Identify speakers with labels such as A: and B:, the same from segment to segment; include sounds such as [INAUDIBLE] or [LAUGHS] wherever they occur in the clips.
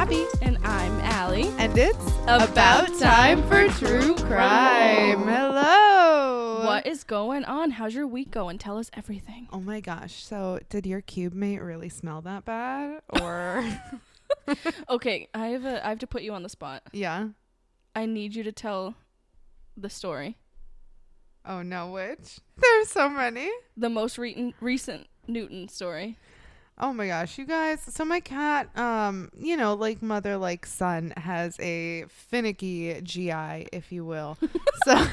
A: Abby.
B: And I'm Allie.
A: And it's
B: About time for true
A: crime. Hello.
B: What is going on? How's your week going? Tell us everything.
A: Oh my gosh. So, did your cube mate really smell that bad? Or, [LAUGHS]
B: Okay, I have a I have to put you on the spot.
A: yeah.
B: I need you to tell the story.
A: Oh no, which? There's so many.
B: The most re- recent Newton story.
A: Oh my gosh, you guys. So my cat, um, you know, like mother, like son, has a finicky GI, if you will. [LAUGHS] so,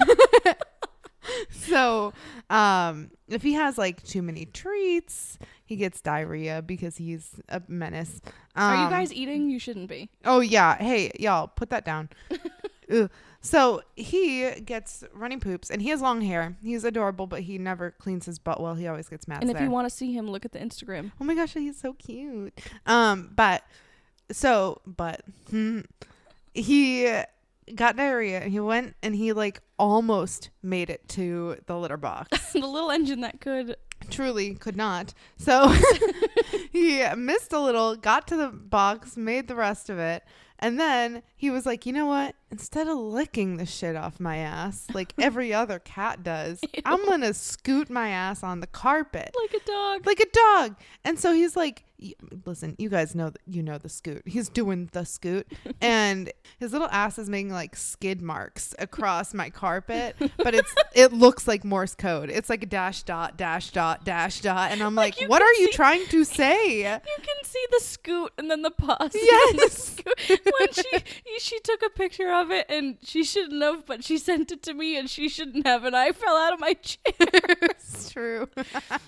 A: [LAUGHS] so, um, if he has like too many treats, he gets diarrhea because he's a menace. Um,
B: Are you guys eating? You shouldn't be.
A: Oh yeah. Hey, y'all, put that down. [LAUGHS] So he gets running poops, and he has long hair. He's adorable, but he never cleans his butt well. He always gets mad.
B: and if you want to see him, look at the Instagram.
A: Oh my gosh, he's so cute. Um, but so, but hmm, he got diarrhea and he went and he like almost made it to the litter box. [LAUGHS]
B: the little engine that could.
A: Truly could not. So [LAUGHS] he missed a little, got to the box, made the rest of it. And then he was like, you know what? Instead of licking the shit off my ass like [LAUGHS] every other cat does, I'm [LAUGHS] going to scoot my ass on the carpet
B: Like a dog.
A: like a dog. And so he's like, listen, you guys know that you know the scoot. [LAUGHS] He's doing the scoot, and his little ass is making like skid marks across my carpet, but it's [LAUGHS] it looks like Morse code. It's like a dash dot dash dot dash dot, and I'm
B: Like
A: like, what are you trying to say? [LAUGHS]
B: You can see the scoot and then the pause.
A: Yes.
B: when she she took a picture of it and she shouldn't have, but she sent it to me and she shouldn't have, and I fell out of my chair.
A: it's true.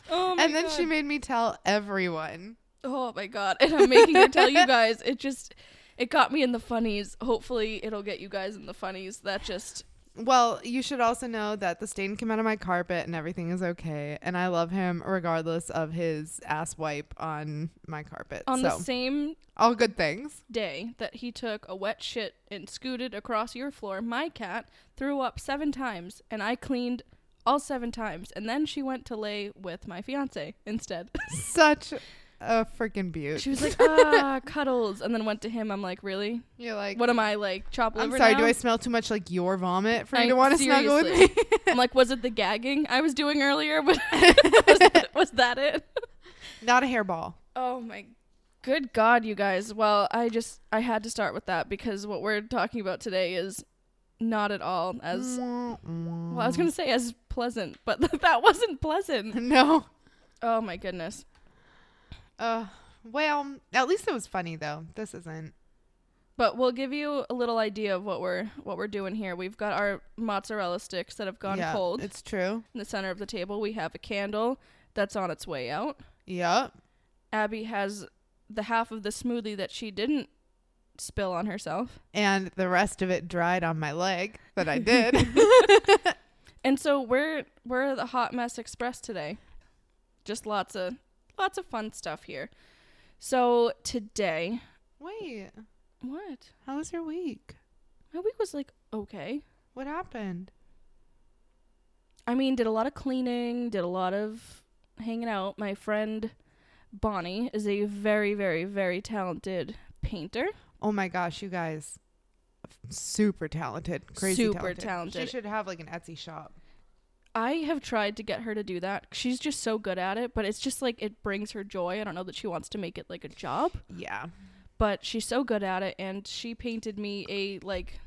B: Oh my
A: and then
B: god.
A: she made me tell everyone.
B: Oh my god! [LAUGHS] And I'm making her tell you [LAUGHS] guys. It just it got me in the funnies. Hopefully, it'll get you guys in the funnies. That just
A: Well, you should also know that the stain came out of my carpet and everything is okay. And I love him regardless of his ass wipe on my carpet.
B: on
A: so,
B: the same
A: all good things.
B: day that he took a wet shit and scooted across your floor, my cat threw up seven times, and I cleaned all seven times. And then she went to lay with my fiance instead. [LAUGHS]
A: Such a freaking beaut.
B: she was like, [LAUGHS] ah, cuddles, and then went to him. I'm like, really?
A: You're like,
B: What am I like? Chop
A: I'm
B: liver
A: sorry,
B: now?
A: do I smell too much like your vomit for
B: I-
A: you to want to snuggle with me?
B: I'm like, was it the gagging I was doing earlier? [LAUGHS] was, that, was that it?
A: Not a hairball.
B: Oh my good god, you guys. Well, I just I had to start with that because what we're talking about today is not at all as well, I was going to say as pleasant, but [LAUGHS] that wasn't pleasant.
A: No.
B: Oh my goodness.
A: Uh, well, at least it was funny though. This isn't.
B: But we'll give you a little idea of what we're what we're doing here. We've got our mozzarella sticks that have gone
A: yeah,
B: cold
A: It's true.
B: in the center of the table. We have a candle that's on its way out.
A: Yep.
B: Abby has the half of the smoothie that she didn't spill on herself.
A: And the rest of it dried on my leg that I did. [LAUGHS] [LAUGHS]
B: And so we're we're the Hot Mess Express today. Just lots of lots of fun stuff here. So today,
A: Wait,
B: what?
A: how was your week?
B: My week was like okay.
A: What happened?
B: I mean, did a lot of cleaning, did a lot of hanging out. My friend Bonnie is a very very very talented painter.
A: Oh my gosh, you guys. Super talented. Crazy
B: Super
A: talented.
B: talented.
A: She should have like an Etsy shop.
B: I have tried to get her to do that. She's just so good at it, but it's just like it brings her joy. I don't know that she wants to make it like a job.
A: Yeah.
B: but she's so good at it and she painted me a like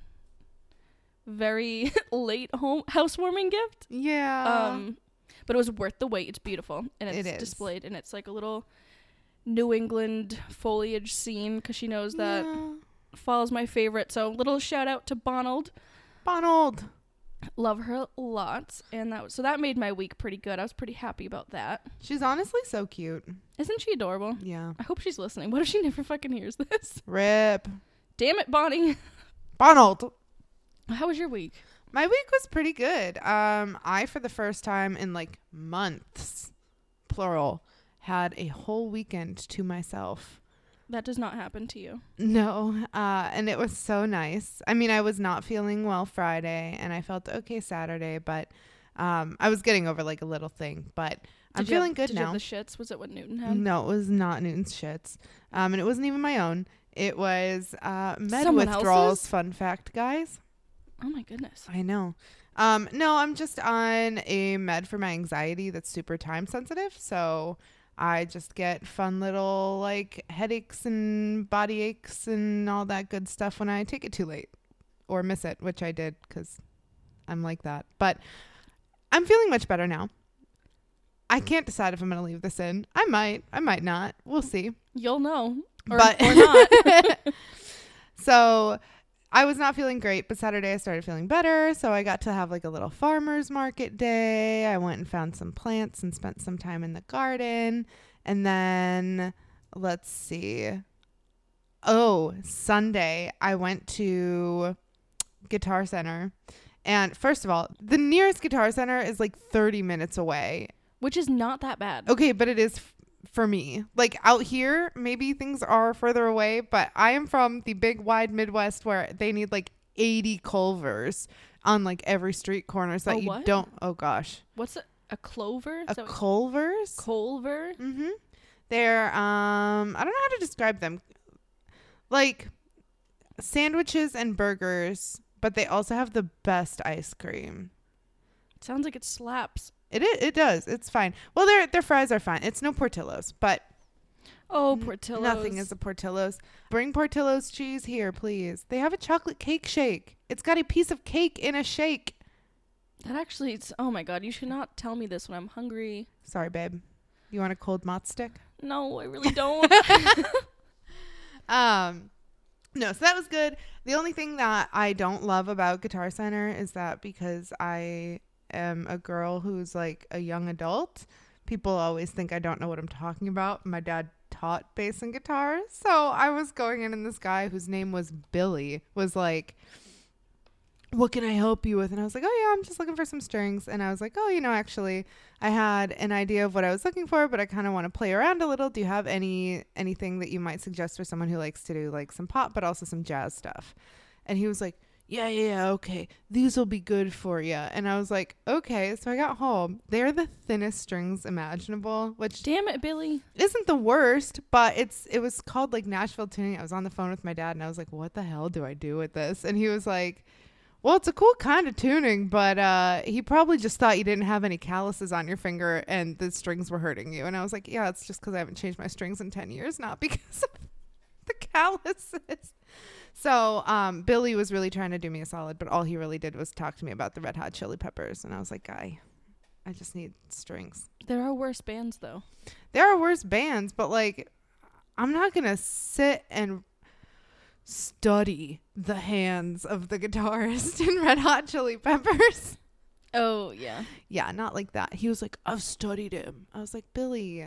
B: very [LAUGHS] late home housewarming gift
A: Yeah.
B: um but it was worth the wait it's beautiful and
A: It
B: it's
A: is.
B: displayed and it's like a little new england foliage scene because she knows that
A: Yeah.
B: fall is my favorite so little shout out to bonald
A: Bonald.
B: Love her lots and that so that made my week pretty good i was pretty happy about that
A: She's honestly so cute.
B: isn't she adorable
A: Yeah.
B: i hope she's listening what if she never fucking hears this
A: Rip.
B: damn it bonnie
A: Bonald.
B: how was your week
A: My week was pretty good. Um, I for the first time in like months, plural, had a whole weekend to myself.
B: That does not happen to you
A: No, uh, and it was so nice. I mean, I was not feeling well Friday, and I felt okay Saturday, but um, I was getting over like a little thing. But I'm
B: Did you have-
A: feeling good
B: did you
A: now.
B: have the shits? Was it what Newton had?
A: No, it was not Newton's shits, um, and it wasn't even my own. It was uh, med
B: Someone
A: withdrawals.
B: else's?
A: Fun fact, guys.
B: Oh my goodness.
A: I know. Um, no, I'm just on a med for my anxiety that's super time sensitive. So I just get fun little like headaches and body aches and all that good stuff when I take it too late or miss it, which I did because I'm like that. But I'm feeling much better now. I can't decide if I'm going to leave this in. I might. I might not. We'll see
B: You'll know. Or,
A: but
B: or not. [LAUGHS]
A: so I was not feeling great, but Saturday I started feeling better. So I got to have like a little farmer's market day. I went and found some plants and spent some time in the garden. And then let's see. Oh, Sunday I went to Guitar Center. And first of all, the nearest Guitar Center is like 30 minutes away.
B: Which is not that bad.
A: Okay, but it is f- for me. Like out here, maybe things are further away, but I am from the big wide Midwest where they need like 80 Culver's on like every street corner so that
B: A
A: you
B: what?
A: don't oh gosh.
B: What's a, a clover? Is
A: A Culver's?
B: Culver?
A: Mhm. They're um I don't know how to describe them. Like sandwiches and burgers, but they also have the best ice cream.
B: Sounds like it slaps.
A: It it does. It's fine. Well, their their fries are fine. It's no Portillo's, but
B: Oh,
A: N-
B: Portillo's.
A: Nothing is a Portillo's. Bring Portillo's cheese here, please. They have a chocolate cake shake. It's got a piece of cake in a shake.
B: That actually, it's, oh my god, you should not tell me this when I'm hungry.
A: Sorry, babe. You want a cold mott stick?
B: No, I really [LAUGHS] don't. [LAUGHS]
A: Um, no, so that was good. The only thing that I don't love about Guitar Center is that because I am a girl who's like a young adult, people always think I don't know what I'm talking about. My dad taught bass and guitar. So I was going in and this guy whose name was Billy was like, what can I help you with? And I was like, oh yeah, I'm just looking for some strings. And I was like, oh, you know, actually, I had an idea of what I was looking for, but I kind of want to play around a little. Do you have any anything that you might suggest for someone who likes to do like some pop, but also some jazz stuff? And he was like, yeah, yeah, yeah, okay, these will be good for you. And I was like, okay. So I got home. They're the thinnest strings imaginable, which
B: Damn it, Billy.
A: isn't the worst, but it's it was called like Nashville tuning. I was on the phone with my dad and I was like, "What the hell do I do with this?" And he was like, "Well, it's a cool kind of tuning, but uh he probably just thought you didn't have any calluses on your finger and the strings were hurting you." And I was like, "Yeah, it's just cuz I haven't changed my strings in 10 years, not [LAUGHS] because of the calluses." So, um Billy was really trying to do me a solid, but all he really did was talk to me about the Red Hot Chili Peppers, and I was like, "Guy, I just need strings."
B: There are worse bands, though.
A: there are worse bands, but like I'm not gonna sit and study the hands of the guitarist [LAUGHS] in Red Hot Chili Peppers.
B: Oh, yeah.
A: Yeah, not like that. He was like, I've studied him. I was like, Billy,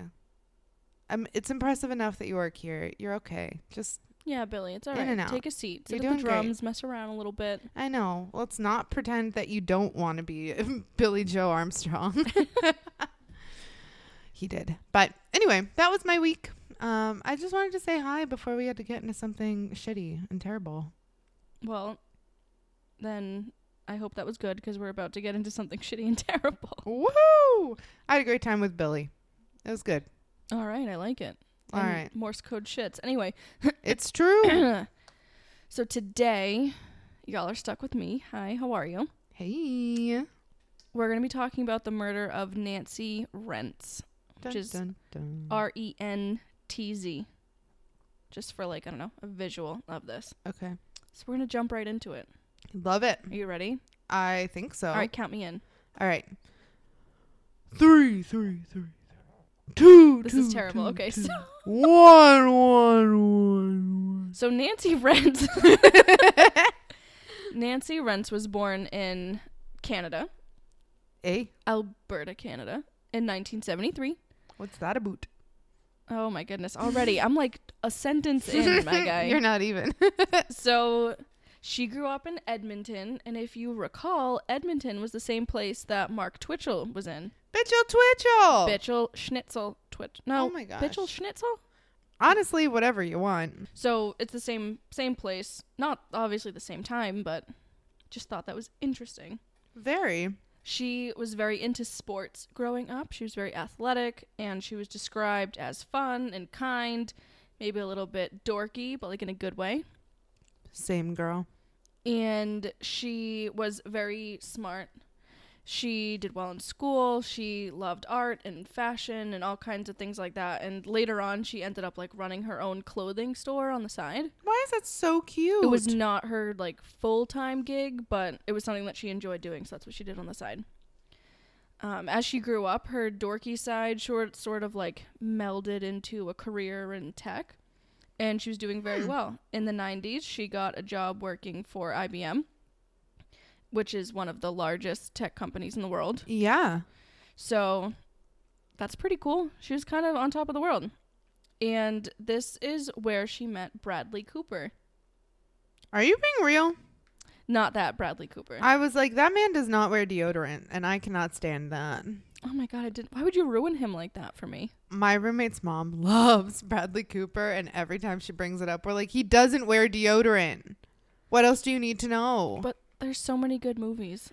A: um, it's impressive enough that you work here. You're okay. Just
B: Yeah, Billy, it's all
A: In
B: right.
A: and.
B: Take a seat. Sit
A: You're
B: at the
A: doing great.
B: drums, mess around a little bit.
A: I know. Let's not pretend that you don't want to be [LAUGHS] Billie Joe Armstrong. [LAUGHS] he did. But anyway, that was my week. Um, I just wanted to say hi before we had to get into something shitty and terrible.
B: Well, then I hope that was good because we're about to get into something shitty and [LAUGHS] terrible.
A: Woohoo! I had a great time with Billy. It was good.
B: All right, I like it.
A: All right.
B: Morse code shits. Anyway, [LAUGHS]
A: It's true. [COUGHS]
B: so today, y'all are stuck with me. Hi, how are you?
A: hey.
B: We're going to be talking about the murder of Nancy Rentz.
A: Dun,
B: is
A: dun, dun.
B: R E N T Z. Just for, like, I don't know, a visual of this.
A: okay.
B: So we're going to jump right into it.
A: Love it.
B: Are you ready?
A: I think so.
B: All right, count me in.
A: All right. Three, three, three. Two.
B: This
A: two,
B: is terrible.
A: two,
B: Okay,
A: two.
B: so
A: One, one, one,
B: so Nancy [LAUGHS] Rentz [LAUGHS] Nancy Rentz was born in Canada,
A: A.
B: Alberta, Canada, in 1973.
A: What's that about?
B: Oh my goodness, already. I'm like a sentence in, my [LAUGHS] guy.
A: You're not even.
B: So she grew up in Edmonton, and if you recall, Edmonton was the same place that Mark Twitchell was in.
A: Bitchel Twitchell.
B: Bitchell Schnitzel Twitch. No,
A: Oh my gosh.
B: Bitchell Schnitzel.
A: Honestly, whatever you want.
B: So it's the same same place, not obviously the same time, but just thought that was interesting.
A: Very.
B: She was very into sports growing up. She was very athletic, and she was described as fun and kind, maybe a little bit dorky, but like in a good way.
A: Same girl.
B: And she was very smart. She did well in school. She loved art and fashion and all kinds of things like that. And later on, she ended up like running her own clothing store on the side.
A: Why is that so cute?
B: It was not her like full time gig, but it was something that she enjoyed doing, so that's what she did on the side. Um, as she grew up, her dorky side short sort of like melded into a career in tech, and she was doing very
A: Hmm.
B: well. In the '90s, she got a job working for IBM, which is one of the largest tech companies in the world.
A: Yeah.
B: So that's pretty cool. She was kind of on top of the world. And this is where she met Bradley Cooper.
A: Are you being real?
B: Not that Bradley Cooper.
A: I was like, that man does not wear deodorant, and I cannot stand that.
B: Oh my god, I didn't. Why would you ruin him like that for me?
A: My roommate's mom [LAUGHS] loves Bradley Cooper, and every time she brings it up, we're like, he doesn't wear deodorant. What else do you need to know?
B: But there's so many good movies.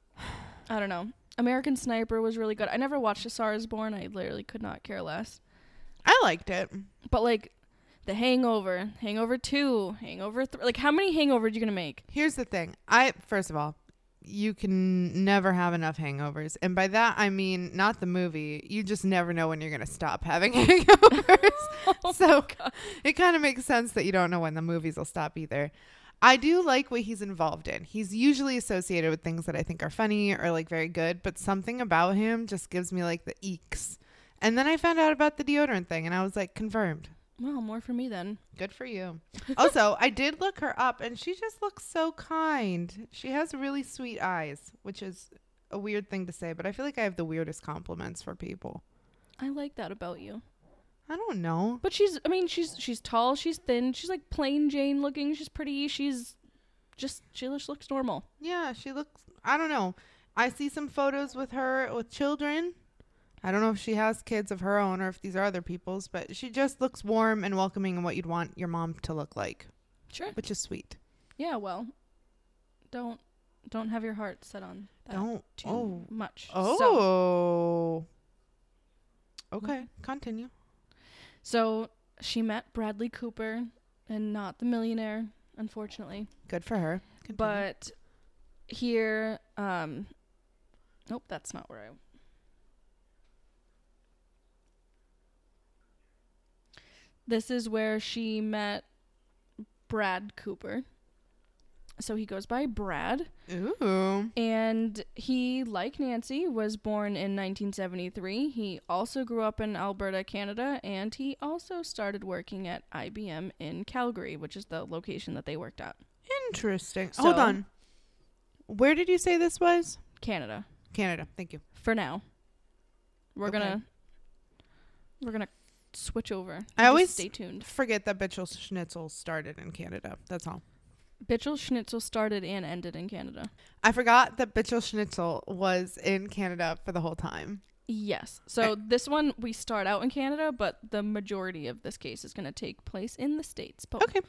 B: [SIGHS] I don't know. American Sniper was really good. I never watched A Star Is Born. I literally could not care less.
A: I liked it.
B: But like, The Hangover, Hangover Two, Hangover Three. Like, how many hangovers are you gonna make?
A: Here's the thing. I first of all, you can never have enough hangovers, and by that I mean not the movie. You just never know when you're gonna stop having [LAUGHS] hangovers. [LAUGHS]
B: Oh
A: so it kind of makes sense that you don't know when the movies will stop either. I do like what he's involved in. He's usually associated with things that I think are funny or like very good, but something about him just gives me like the eeks. And then I found out about the deodorant thing and I was like, confirmed.
B: Well, more for me then.
A: Good for you. [LAUGHS] also, I did look her up and she just looks so kind. She has really sweet eyes, which is a weird thing to say, but I feel like I have the weirdest compliments for people.
B: I like that about you.
A: I don't know.
B: But she's I mean, she's she's tall, she's thin, she's like plain Jane looking, she's pretty, she's just she just looks normal.
A: Yeah, she looks. I don't know. I see some photos with her with children. I don't know if she has kids of her own or if these are other people's, but she just looks warm and welcoming and what you'd want your mom to look like,
B: Sure.
A: which is sweet.
B: Yeah, well. Don't don't have your heart set on that
A: don't.
B: too
A: Oh.
B: much. So,
A: Oh. Okay, continue.
B: so she met Bradley Cooper and not the millionaire, unfortunately.
A: Good for her. Continue.
B: But here um Nope, that's not where I This is where she met Brad Cooper. So he goes by Brad.
A: Ooh.
B: And he, like Nancy, was born in 1973. He also grew up in Alberta, Canada, and he also started working at IBM in Calgary, which is the location that they worked at.
A: Interesting.
B: So-
A: Hold on. Where did you say this was?
B: Canada,
A: Canada. Thank you.
B: for now. We're
A: Okay.
B: gonna we're gonna switch over.
A: I
B: Just
A: always-
B: stay tuned.
A: Forget that Bitchel Schnitzel started in Canada. That's all.
B: Bitchel Schnitzel started and ended in Canada.
A: I forgot that Bitchel Schnitzel was in Canada for the whole time.
B: Yes. So this one we start out in Canada, but the majority of this case is gonna take place in the states. But
A: Okay.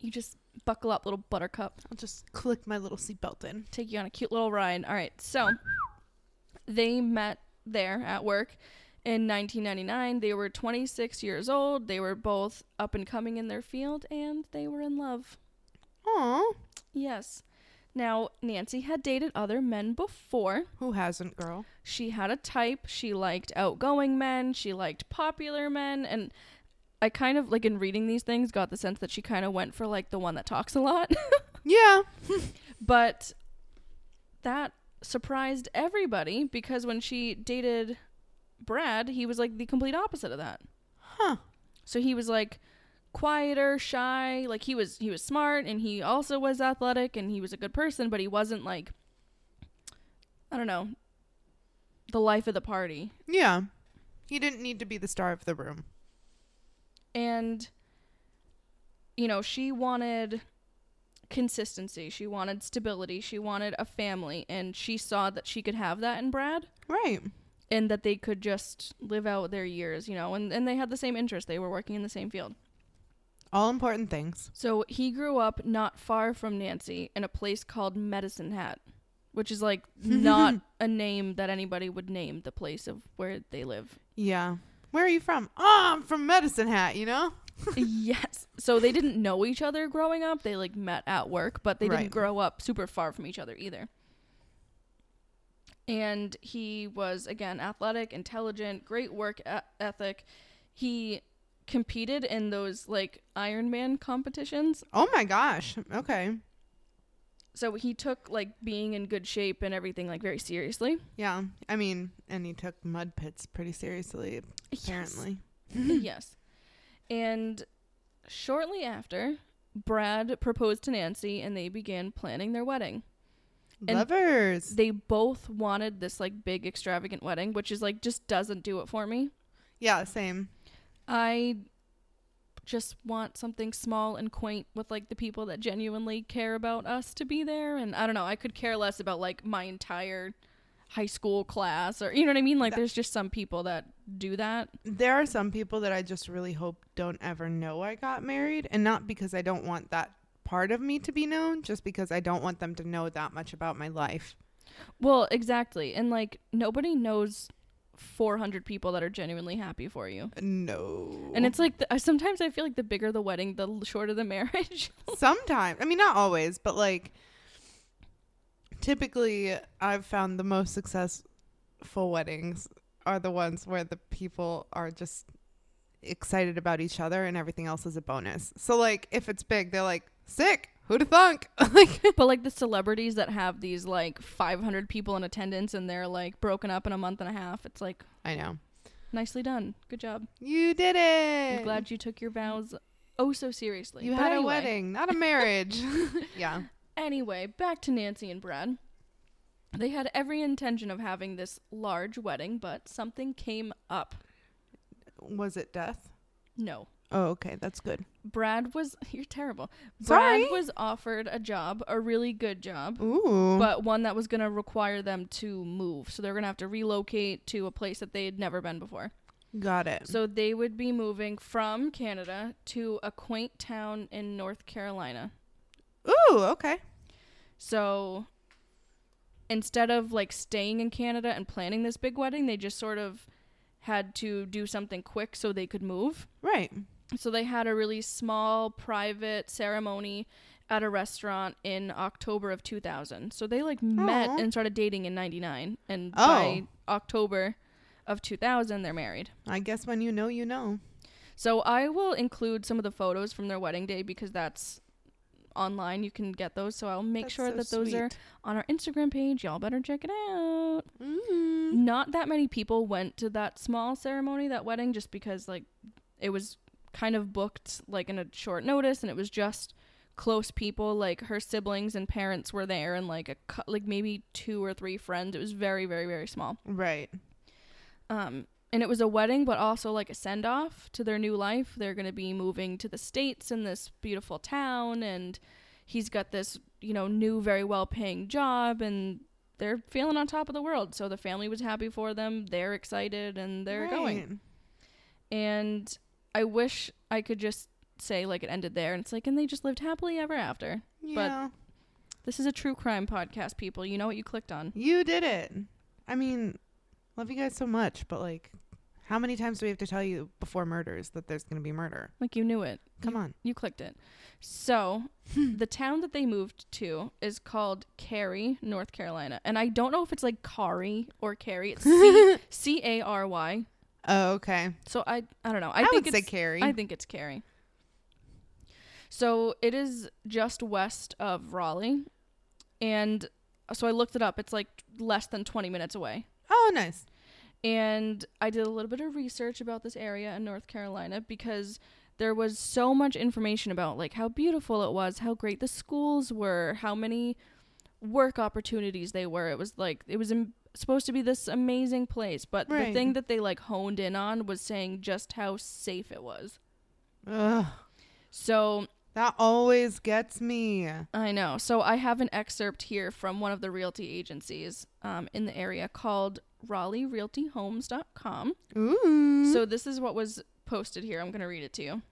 B: you just buckle up, little buttercup.
A: I'll just click my little seatbelt in.
B: take you on a cute little ride. All right, so they met there at work in 1999. They were 26 years old. They were both up and coming in their field, and they were in love.
A: Aw.
B: Yes. Now, Nancy had dated other men before.
A: Who hasn't, girl?
B: She had a type. She liked outgoing men. She liked popular men. And I kind of, like, in reading these things, got the sense that she kind of went for, like, the one that talks a lot. [LAUGHS]
A: Yeah.
B: But that surprised everybody because when she dated Brad, he was like the complete opposite of that.
A: Huh.
B: So he was like quieter, shy, like he was he was smart and he also was athletic and he was a good person, but he wasn't like I don't know, the life of the party.
A: Yeah. He didn't need to be the star of the room.
B: And you know, she wanted consistency. She wanted stability. She wanted a family and she saw that she could have that in Brad.
A: Right.
B: And that they could just live out their years, you know, and, and they had the same interest. They were working in the same field.
A: All important things.
B: So he grew up not far from Nancy in a place called Medicine Hat, which is like [LAUGHS] not a name that anybody would name the place of where they live.
A: Yeah. Where are you from? Oh, I'm from Medicine Hat, you know? [LAUGHS]
B: yes. So they didn't know each other growing up. They like met at work, but they
A: Right.
B: didn't grow up super far from each other either. And he was again athletic, intelligent, great work ethic. He competed in those like Ironman competitions.
A: Oh my gosh. Okay.
B: So he took like being in good shape and everything like very seriously.
A: Yeah. I mean, and he took mud pits pretty seriously, apparently.
B: yes. [LAUGHS] And shortly after, Brad proposed to Nancy and they began planning their wedding. And
A: Lovers.
B: They both wanted this like big extravagant wedding, which is like just doesn't do it for me.
A: Yeah, same.
B: I just want something small and quaint with like the people that genuinely care about us to be there and I don't know, I could care less about like my entire high school class or you know what I mean? Like
A: That-
B: there's just some people that do that.
A: There are some people that I just really hope don't ever know I got married, and not because I don't want that part of me to be known, just because I don't want them to know that much about my life.
B: Well, exactly. And like nobody knows 400 people that are genuinely happy for you.
A: No.
B: And it's like the, sometimes I feel like the bigger the wedding, the shorter the [LAUGHS] marriage.
A: sometimes. I mean, not always, but like typically, I've found the most successful weddings are the ones where the people are just excited about each other and everything else is a bonus. So like if it's big, they're like, "Sick. Who'da thunk?" [LAUGHS] like [LAUGHS]
B: but like the celebrities that have these like 500 people in attendance and they're like broken up in a month and a half, it's like
A: I know.
B: nicely done. Good job.
A: You did it.
B: I'm glad you took your vows oh so seriously.
A: you
B: But
A: had a wedding, not a marriage. [LAUGHS] yeah.
B: Anyway, back to Nancy and Brad. They had every intention of having this large wedding, but something came up.
A: Was it death?
B: No.
A: Oh, okay, that's good.
B: Brad was [LAUGHS] you're terrible.
A: Sorry.
B: Brad was offered a job, a really good job,
A: Ooh.
B: but one that was going to require them to move. So they're going to have to relocate to a place that they had never been before.
A: got it.
B: So they would be moving from Canada to a quaint town in North Carolina.
A: Ooh, okay.
B: So instead of like staying in Canada and planning this big wedding, they just sort of had to do something quick so they could move.
A: Right.
B: So they had a really small private ceremony at a restaurant in October of 2000. So they like met and started dating in 99 and
A: Oh.
B: by October of 2000 they're married.
A: I guess when you know, you know.
B: So I will include some of the photos from their wedding day because that's online. You can get those. So I'll make
A: That's
B: sure
A: so
B: that those are on our Instagram page. Y'all better check it out.
A: Mm.
B: Not that many people went to that small ceremony, that wedding, just because like it was kind of booked like in a short notice, and it was just close people. Like her siblings and parents were there, and like a cou- like maybe two or three friends. It was very very very small.
A: Right.
B: Um, and it was a wedding, but also like a send off to their new life. They're going to be moving to the States in this beautiful town, and he's got this, you know, new, very well paying job, and they're feeling on top of the world. So the family was happy for them. They're excited, and they're going. And I wish I could just say, like, it ended there. And it's like, and they just lived happily ever after.
A: Yeah.
B: This is a true crime podcast, people. You know what you clicked on.
A: you did it. I mean, love you guys so much, but like, how many times do we have to tell you before murders that there's going to be murder?
B: Like, you knew it.
A: Come on.
B: You clicked it. So, [LAUGHS] the town that they moved to is called Cary, North Carolina. And I don't know if it's like Cary or Cary. It's C [LAUGHS] C A R Y.
A: Oh, okay.
B: So I I don't know. I,
A: I,
B: think
A: would say
B: it's
A: Carrie.
B: I think it's Cary. So, it is just west of Raleigh. And so I looked it up. It's like less than 20 minutes away.
A: oh, nice.
B: and I did a little bit of research about this area in North Carolina because there was so much information about like how beautiful it was, how great the schools were, how many work opportunities they were. It was like it was Im- supposed to be this amazing place, but the thing that they like honed in on was saying just how safe it was.
A: Ugh,
B: So,
A: that always gets me.
B: I know. So I have an excerpt here from one of the realty agencies um, in the area called RaleighRealtyHomes.com.
A: Ooh.
B: So this is what was posted here. I'm going to read it to you.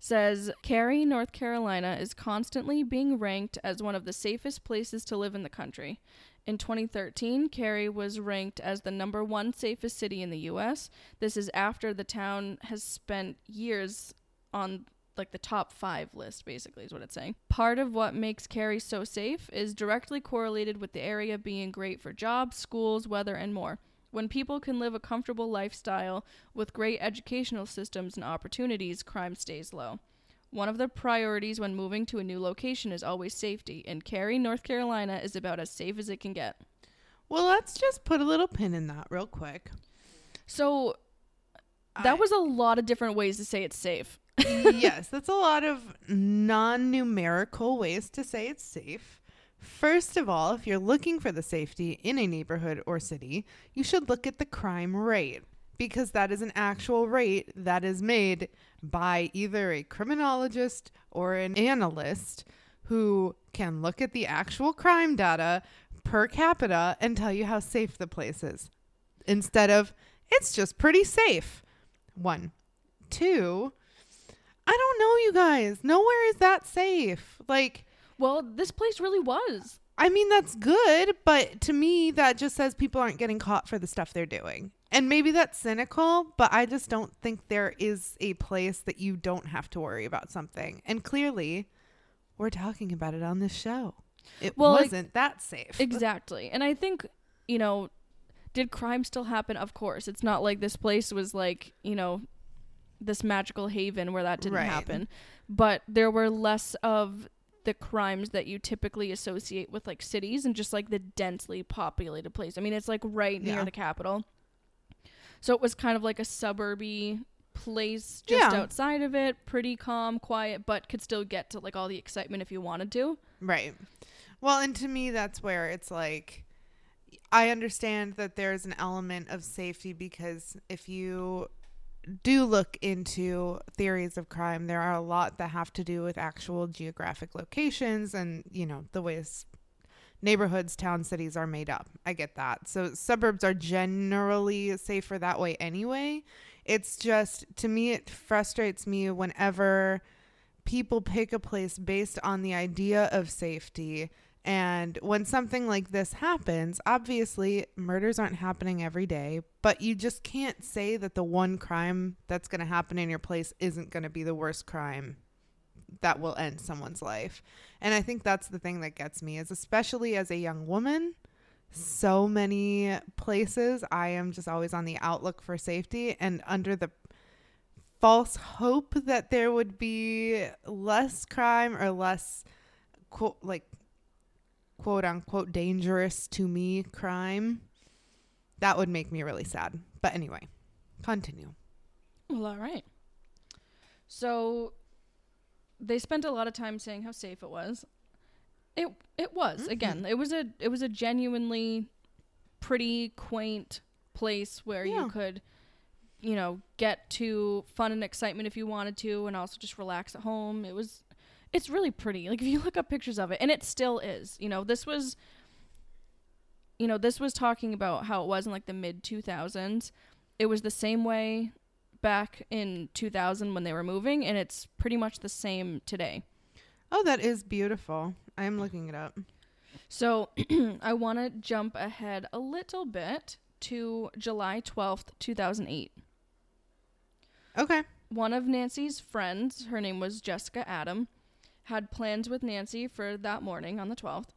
B: Says Cary, North Carolina is constantly being ranked as one of the safest places to live in the country. In 2013, Cary was ranked as the number one safest city in the U.S. This is after the town has spent years on like the top five list, basically, is what it's saying. Part of what makes Cary so safe is directly correlated with the area being great for jobs, schools, weather, and more. When people can live a comfortable lifestyle with great educational systems and opportunities, crime stays low. One of the priorities when moving to a new location is always safety, and Cary, North Carolina is about as safe as it can get.
A: Well, let's just put a little pin in that real quick.
B: So that
A: I-
B: was a lot of different ways to say it's safe. [LAUGHS]
A: yes, that's a lot of non numerical ways to say it's safe. First of all, if you're looking for the safety in a neighborhood or city, you should look at the crime rate because that is an actual rate that is made by either a criminologist or an analyst who can look at the actual crime data per capita and tell you how safe the place is instead of it's just pretty safe. One. Two, I don't know, you guys. Nowhere is that safe. Like,
B: Well, this place really was.
A: I mean, that's good, but to me, that just says people aren't getting caught for the stuff they're doing. And maybe that's cynical, but I just don't think there is a place that you don't have to worry about something. And clearly, we're talking about it on this show. It
B: Well,
A: wasn't that safe.
B: Exactly. And I think, you know, did crime still happen? Of course. It's not like this place was like, you know, this magical haven where that didn't
A: Right.
B: happen. But there were less of the crimes that you typically associate with like cities and just like the densely populated place. I mean, it's like right near
A: Yeah.
B: the capital. So it was kind of like a suburby place just
A: Yeah.
B: outside of it, pretty calm, quiet, but could still get to like all the excitement if you wanted to.
A: Right. Well, and to me, that's where it's like, I understand that there's an element of safety because if you do look into theories of crime, there are a lot that have to do with actual geographic locations and, you know, the ways neighborhoods, towns, cities are made up. I get that. So suburbs are generally safer that way anyway. It's just, to me, it frustrates me whenever people pick a place based on the idea of safety. And when something like this happens, obviously murders aren't happening every day, but you just can't say that the one crime that's going to happen in your place isn't going to be the worst crime that will end someone's life. And I think that's the thing that gets me is especially as a young woman, so many places I am just always on the outlook for safety and under the false hope that there would be less crime or less like quote unquote dangerous to me crime that would make me really sad but anyway continue
B: Well, all right. So they spent a lot of time saying how safe it was. It it was.
A: Mhm.
B: Again, it was a it was a genuinely pretty quaint place where
A: Yeah.
B: you could you know, get to fun and excitement if you wanted to and also just relax at home. It was it's really pretty. Like if you look up pictures of it and it still is. You know, this was you know, this was talking about how it was in like the mid 2000s. It was the same way back in 2000 when they were moving and it's pretty much the same today.
A: oh that is beautiful i'm looking it up
B: So [CLEARS THROAT] I want to jump ahead a little bit to July 12th, 2008.
A: okay
B: One of Nancy's friends, her name was Jessica Adam, had plans with Nancy for that morning on the 12th.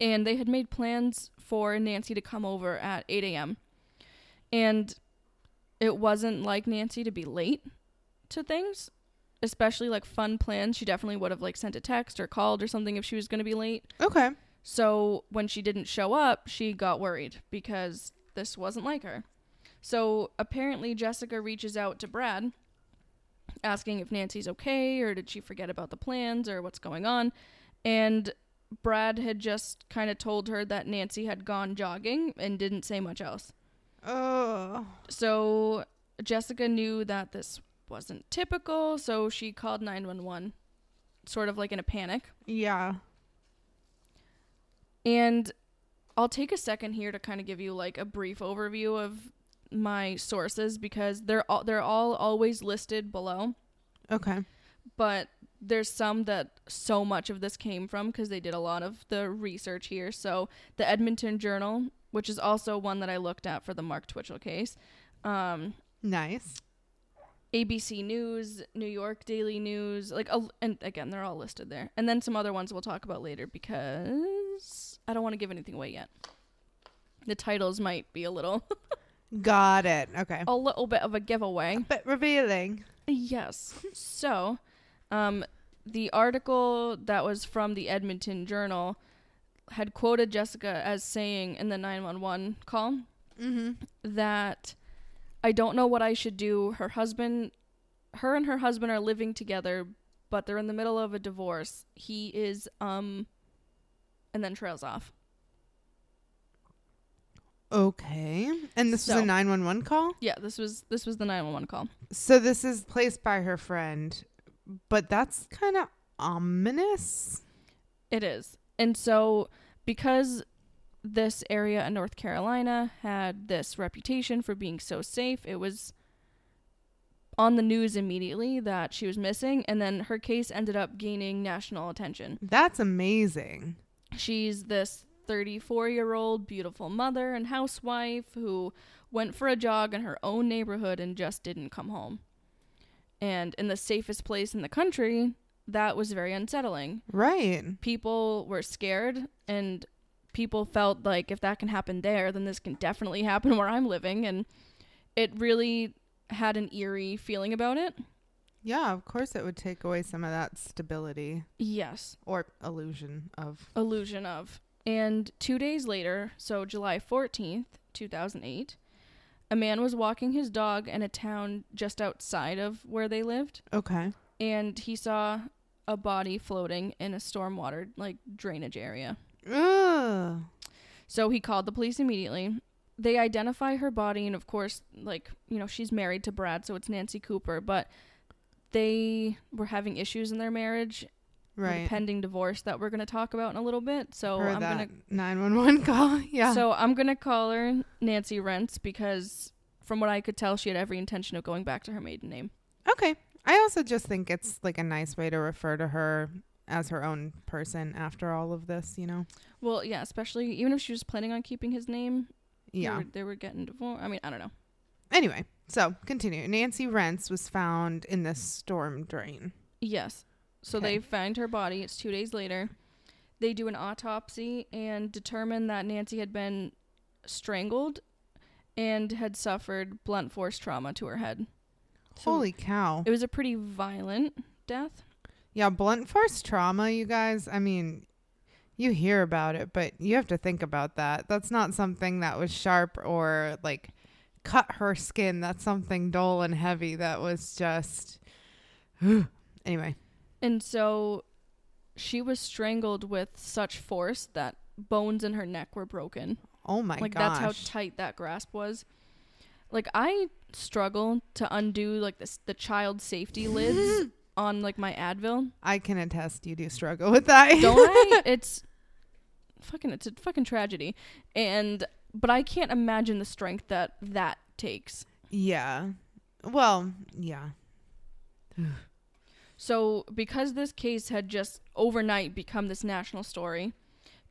B: And they had made plans for Nancy to come over at 8 a.m. And it wasn't like Nancy to be late to things, especially like fun plans. She definitely would have like sent a text or called or something if she was going to be late.
A: okay
B: So when she didn't show up, she got worried because this wasn't like her. So apparently, Jessica reaches out to Brad asking if Nancy's okay or did she forget about the plans or what's going on. And Brad had just kind of told her that Nancy had gone jogging and didn't say much else.
A: oh
B: So Jessica knew that this wasn't typical, so she called 911, sort of like in a panic.
A: yeah
B: And I'll take a second here to kind of give you like a brief overview of my sources because they're all they're all always listed below,
A: okay
B: but there's some that so much of this came from because they did a lot of the research here. So the Edmonton Journal, which is also one that I looked at for the Mark Twitchell case, um,
A: Nice.
B: ABC News, New York Daily News, like, a, and again, they're all listed there. And then some other ones we'll talk about later because I don't want to give anything away yet. The titles might be a little, [LAUGHS]
A: Got it. Okay.
B: a little bit of a giveaway.
A: But revealing.
B: Yes. So, um, the article that was from the Edmonton Journal had quoted Jessica as saying in the 911 call
A: Mm-hmm.
B: that I don't know what I should do. Her husband, her and her husband are living together, but they're in the middle of a divorce. He is, um, and then trails off.
A: Okay. And this was
B: So-
A: a 911 call?
B: Yeah, this was this was the 911 call.
A: So this is placed by her friend, but that's kind of ominous.
B: It is. And so because this area in North Carolina had this reputation for being so safe, it was on the news immediately that she was missing and then her case ended up gaining national attention.
A: That's amazing.
B: She's this 34 year old beautiful mother and housewife who went for a jog in her own neighborhood and just didn't come home. And in the safest place in the country, that was very unsettling.
A: Right.
B: People were scared and people felt like if that can happen there, then this can definitely happen where I'm living. And it really had an eerie feeling about it.
A: Yeah, of course it would take away some of that stability
B: Yes.
A: or illusion of.
B: illusion of. And two days later, so July 14th, 2008, a man was walking his dog in a town just outside of where they lived,
A: Okay.
B: and he saw a body floating in a stormwater like drainage area.
A: Ugh.
B: So he called the police immediately. They identify her body, and of course, like, you know, she's married to Brad, so it's Nancy Cooper, but they were having issues in their marriage,
A: Right.
B: pending divorce that we're going to talk about in a little bit. So
A: Or
B: I'm going to
A: that 911 call. [LAUGHS] Yeah.
B: So I'm gonna call her Nancy Rentz because, from what I could tell, she had every intention of going back to her maiden name.
A: okay. I also just think it's like a nice way to refer to her as her own person after all of this, you know?
B: Well, yeah, especially even if she was planning on keeping his name. they
A: Yeah.
B: were, they were getting divorced. I mean, I don't know.
A: Anyway, so continue. Nancy Rentz was found in this storm drain.
B: Yes. So
A: Okay.
B: they find her body. It's two days later. They do an autopsy and determine that Nancy had been strangled and had suffered blunt force trauma to her head. So
A: Holy cow.
B: It was a pretty violent death.
A: Yeah, blunt force trauma, you guys. I mean, you hear about it, but you have to think about that. That's not something that was sharp or like cut her skin. That's something dull and heavy that was just. [SIGHS] anyway,
B: And so she was strangled with such force that bones in her neck were broken.
A: oh my god.
B: like
A: gosh.
B: that's how tight that grasp was. Like I struggle to undo like this the child safety [LAUGHS] lids on like my Advil.
A: I can attest you do struggle with that.
B: Don't I? [LAUGHS] It's fucking it's a fucking tragedy. And but I can't imagine the strength that that takes.
A: yeah. Well, yeah. [SIGHS] [SIGHS] [SIGHS]
B: So, because this case had just overnight become this national story,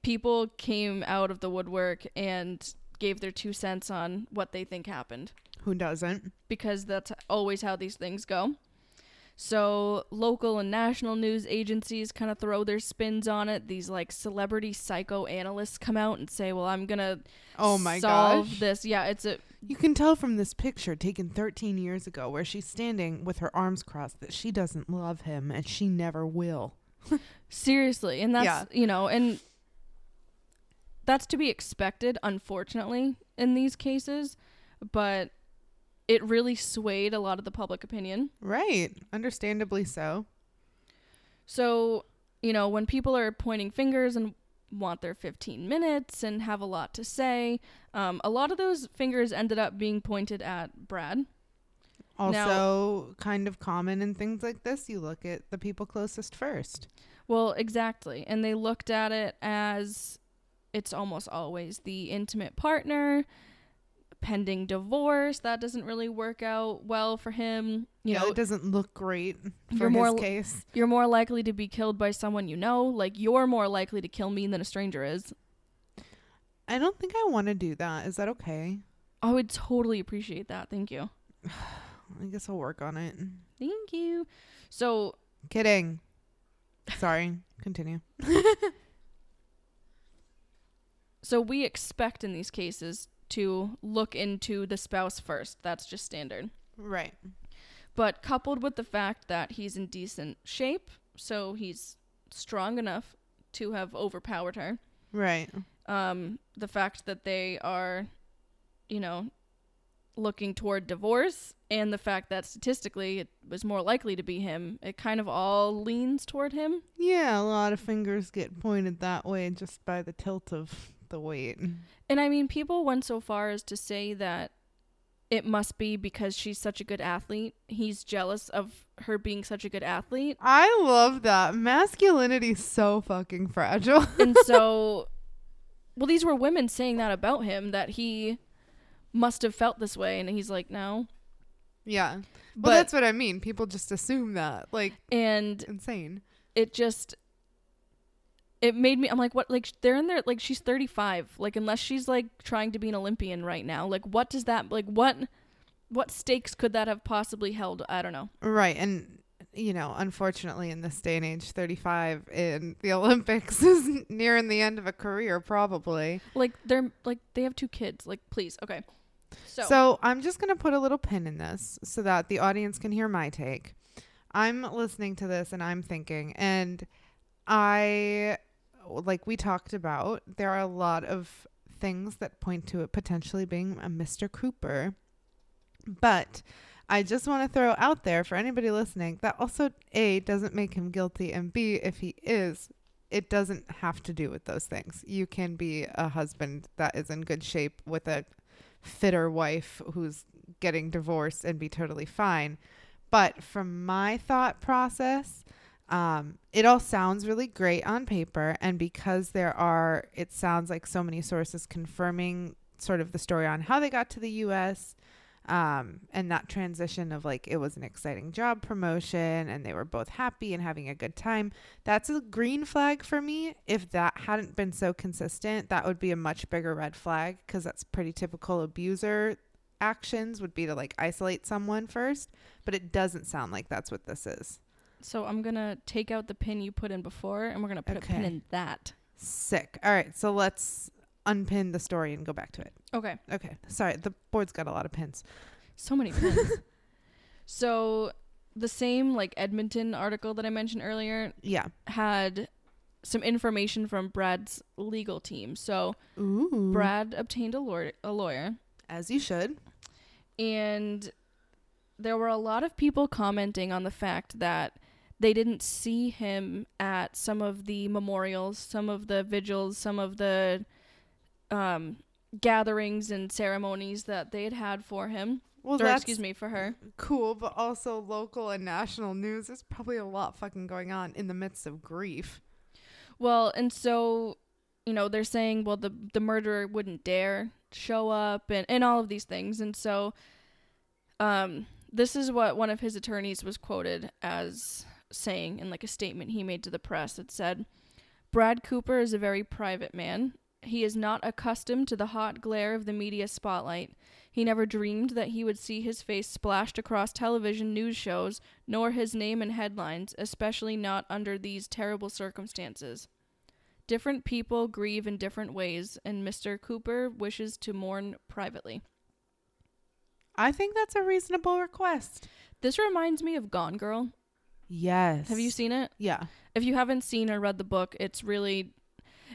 B: people came out of the woodwork and gave their two cents on what they think happened
A: Who doesn't?
B: because that's always how these things go. So, local and national news agencies kind of throw their spins on it. These like celebrity psychoanalysts come out and say, "Well, I'm going to
A: Oh my
B: solve
A: gosh.
B: this." Yeah, it's a
A: You can tell from this picture taken 13 years ago where she's standing with her arms crossed that she doesn't love him and she never will.
B: Seriously, and that's
A: Yeah.
B: you know, and that's to be expected, unfortunately, in these cases. But it really swayed a lot of the public opinion.
A: Right. Understandably so.
B: So, you know, when people are pointing fingers and want their 15 minutes and have a lot to say, um, a lot of those fingers ended up being pointed at Brad.
A: Also, kind of common in things like this, you look at the people closest first.
B: Well, exactly. And they looked at it as it's almost always the intimate partner, pending divorce. That doesn't really work out well for him. You
A: yeah,
B: know,
A: it doesn't look great for
B: You're more
A: case.
B: you're more likely to be killed by someone you know. Like you're more likely to kill me than a stranger is.
A: I don't think I want to do that. Is that okay?
B: I would totally appreciate that. Thank you. [SIGHS]
A: I guess I'll work on it.
B: Thank you. So
A: Kidding. Sorry. Continue. [LAUGHS]
B: So we expect in these cases to look into the spouse first. That's just standard.
A: Right.
B: But coupled with the fact that he's in decent shape, so he's strong enough to have overpowered her.
A: Right.
B: Um, the fact that they are, you know, looking toward divorce, and the fact that statistically it was more likely to be him, it kind of all leans toward him.
A: Yeah, a lot of fingers get pointed that way just by the tilt of the weight.
B: And I mean, people went so far as to say that it must be because she's such a good athlete. He's jealous of her being such a good athlete.
A: I love that. Masculinity's so fucking fragile. [LAUGHS]
B: And so, well, these were women saying that about him, that he must have felt this way. And he's like, no.
A: yeah. But
B: But,
A: that's what I mean. People just assume that. Like,
B: and
A: insane.
B: it just, it made me, I'm like, what? Like, they're in there, like, she's 35. Like, unless she's, like, trying to be an Olympian right now, like, what does that, like, what, what stakes could that have possibly held? I don't know.
A: Right. And, you know, unfortunately, in this day and age, 35 in the [LAUGHS] Olympics is nearing the end of a career, probably.
B: Like, they're, like, they have two kids. Like, please. Okay. So,
A: So I'm just going to put a little pin in this so that the audience can hear my take. I'm listening to this and I'm thinking, and I, like we talked about, there are a lot of things that point to it potentially being a Mr. Cooper. But I just want to throw out there for anybody listening that also, A, doesn't make him guilty, and B, if he is, it doesn't have to do with those things. You can be a husband that is in good shape with a fitter wife who's getting divorced and be totally fine. But from my thought process, um, it all sounds really great on paper. And because there are, it sounds like so many sources confirming sort of the story on how they got to the US um, and that transition of like it was an exciting job promotion and they were both happy and having a good time. That's a green flag for me. If that hadn't been so consistent, that would be a much bigger red flag because that's pretty typical abuser actions would be to like isolate someone first, but it doesn't sound like that's what this is.
B: So I'm going to take out the pin you put in before and we're going to put a pin in that.
A: Sick. All right, so let's unpin the story and go back to it.
B: Okay.
A: Okay. Sorry, the board's got a lot of pins.
B: So many pins. [LAUGHS] so the same like Edmonton article that I mentioned earlier
A: Yeah.
B: had some information from Brad's legal team. So
A: Ooh.
B: Brad obtained a lawyer, a lawyer
A: As you should.
B: and there were a lot of people commenting on the fact that they didn't see him at some of the memorials, some of the vigils, some of the um, gatherings and ceremonies that they had had for him.
A: Well,
B: or excuse me, for her.
A: cool, but also local and national news. There's probably a lot fucking going on in the midst of grief.
B: Well, and so, you know, they're saying, well, the the murderer wouldn't dare show up and, and all of these things. And so um this is what one of his attorneys was quoted as saying in like a statement he made to the press. It said, Brad Cooper is a very private man. He is not accustomed to the hot glare of the media spotlight. He never dreamed that he would see his face splashed across television news shows, nor his name in headlines, especially not under these terrible circumstances. Different people grieve in different ways, and Mr. Cooper wishes to mourn privately.
A: I think that's a reasonable request.
B: This reminds me of Gone Girl.
A: Yes.
B: Have you seen it?
A: Yeah.
B: If you haven't seen or read the book, it's really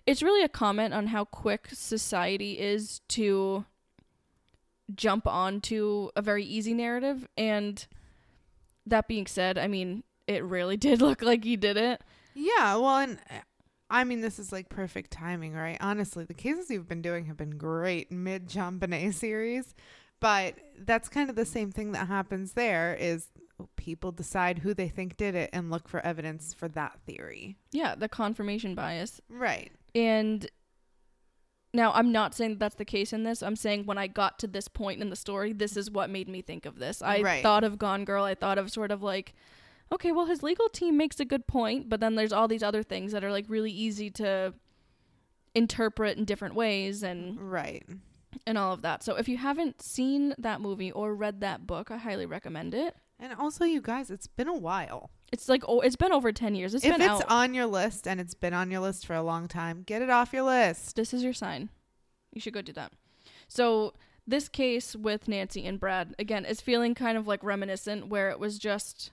B: it's really a comment on how quick society is to jump onto a very easy narrative and that being said, I mean, it really [LAUGHS] did look like he did it.
A: Yeah. Well, and I mean, this is like perfect timing, right? Honestly, the cases you've been doing have been great mid JonBenét series, but that's kind of the same thing that happens there is people decide who they think did it and look for evidence for that theory.
B: Yeah, the confirmation bias.
A: Right.
B: And Now, I'm not saying that that's the case in this. I'm saying when I got to this point in the story, this is what made me think of this. I
A: Right.
B: thought of Gone Girl. I thought of sort of like, okay, well, his legal team makes a good point, but then there's all these other things that are like really easy to interpret in different ways and
A: Right.
B: and all of that. So if you haven't seen that movie or read that book, I highly recommend it.
A: And also, you guys, it's been a while.
B: It's like oh, it's been over 10 years. It's
A: if
B: been
A: it's
B: out.
A: on your list and it's been on your list for a long time, get it off your list.
B: this is your sign. You should go do that. So this case with Nancy and Brad again is feeling kind of like reminiscent, where it was just,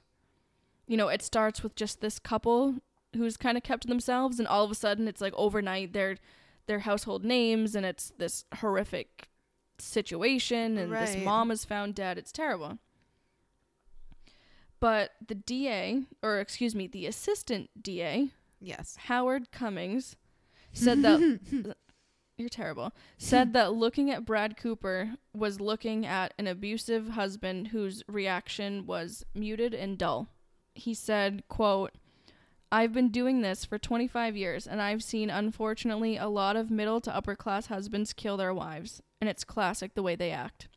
B: you know, it starts with just this couple who's kind of kept to themselves, and all of a sudden it's like overnight they're their household names, and it's this horrific situation, and this mom is found dead. It's terrible. But the DA, or excuse me, the assistant DA,
A: Yes.
B: Howard Cummings said that [LAUGHS] you're terrible. Said that looking at Brad Cooper was looking at an abusive husband whose reaction was muted and dull. He said, quote, I've been doing this for 25 years and I've seen unfortunately a lot of middle to upper class husbands kill their wives and it's classic the way they act.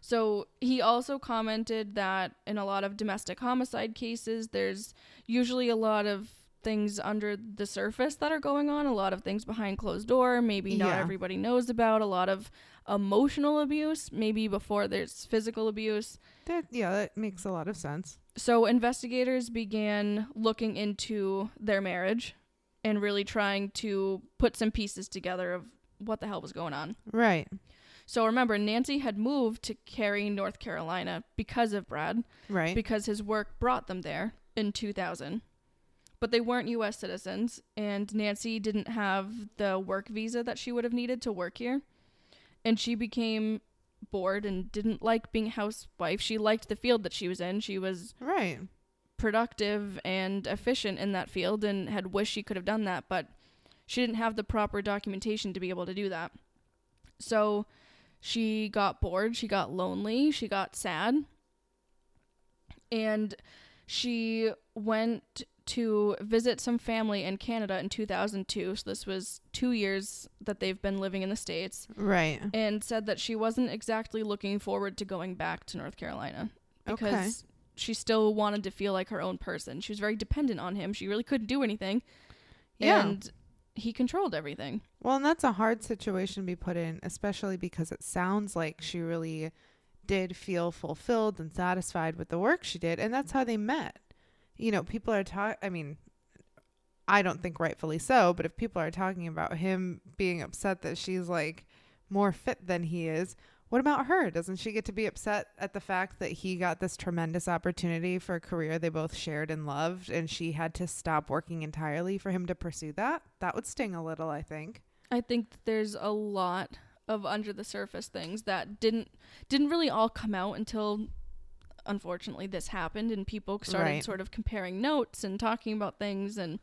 B: So he also commented that in a lot of domestic homicide cases, there's usually a lot of things under the surface that are going on, a lot of things behind closed door, maybe not
A: Yeah.
B: everybody knows about, a lot of emotional abuse, maybe before there's physical abuse.
A: That yeah, that makes a lot of sense.
B: So investigators began looking into their marriage and really trying to put some pieces together of what the hell was going on.
A: Right.
B: So remember, Nancy had moved to Cary, North Carolina because of Brad,
A: Right.
B: because his work brought them there in 2000. But they weren't US citizens, and Nancy didn't have the work visa that she would have needed to work here. And she became bored and didn't like being a housewife. She liked the field that she was in. She was
A: right.
B: productive and efficient in that field and had wished she could have done that, but she didn't have the proper documentation to be able to do that. So she got bored, she got lonely, she got sad, and she went to visit some family in Canada in 2002. So this was two years that they've been living in the States,
A: Right.
B: and said that she wasn't exactly looking forward to going back to North Carolina because
A: Okay.
B: she still wanted to feel like her own person. She was very dependent on him. She really couldn't do anything.
A: Yeah.
B: And he controlled everything.
A: Well, and that's a hard situation to be put in, especially because it sounds like she really did feel fulfilled and satisfied with the work she did, and that's how they met. You know, people are talking. I mean, I don't think rightfully so, but if people are talking about him being upset that she's like more fit than he is, what about her? Doesn't she get to be upset at the fact that he got this tremendous opportunity for a career they both shared and loved, and she had to stop working entirely for him to pursue that? That would sting a little, I think.
B: I think there's a lot of under the surface things that didn't didn't really all come out until unfortunately this happened and people started
A: Right.
B: sort of comparing notes and talking about things and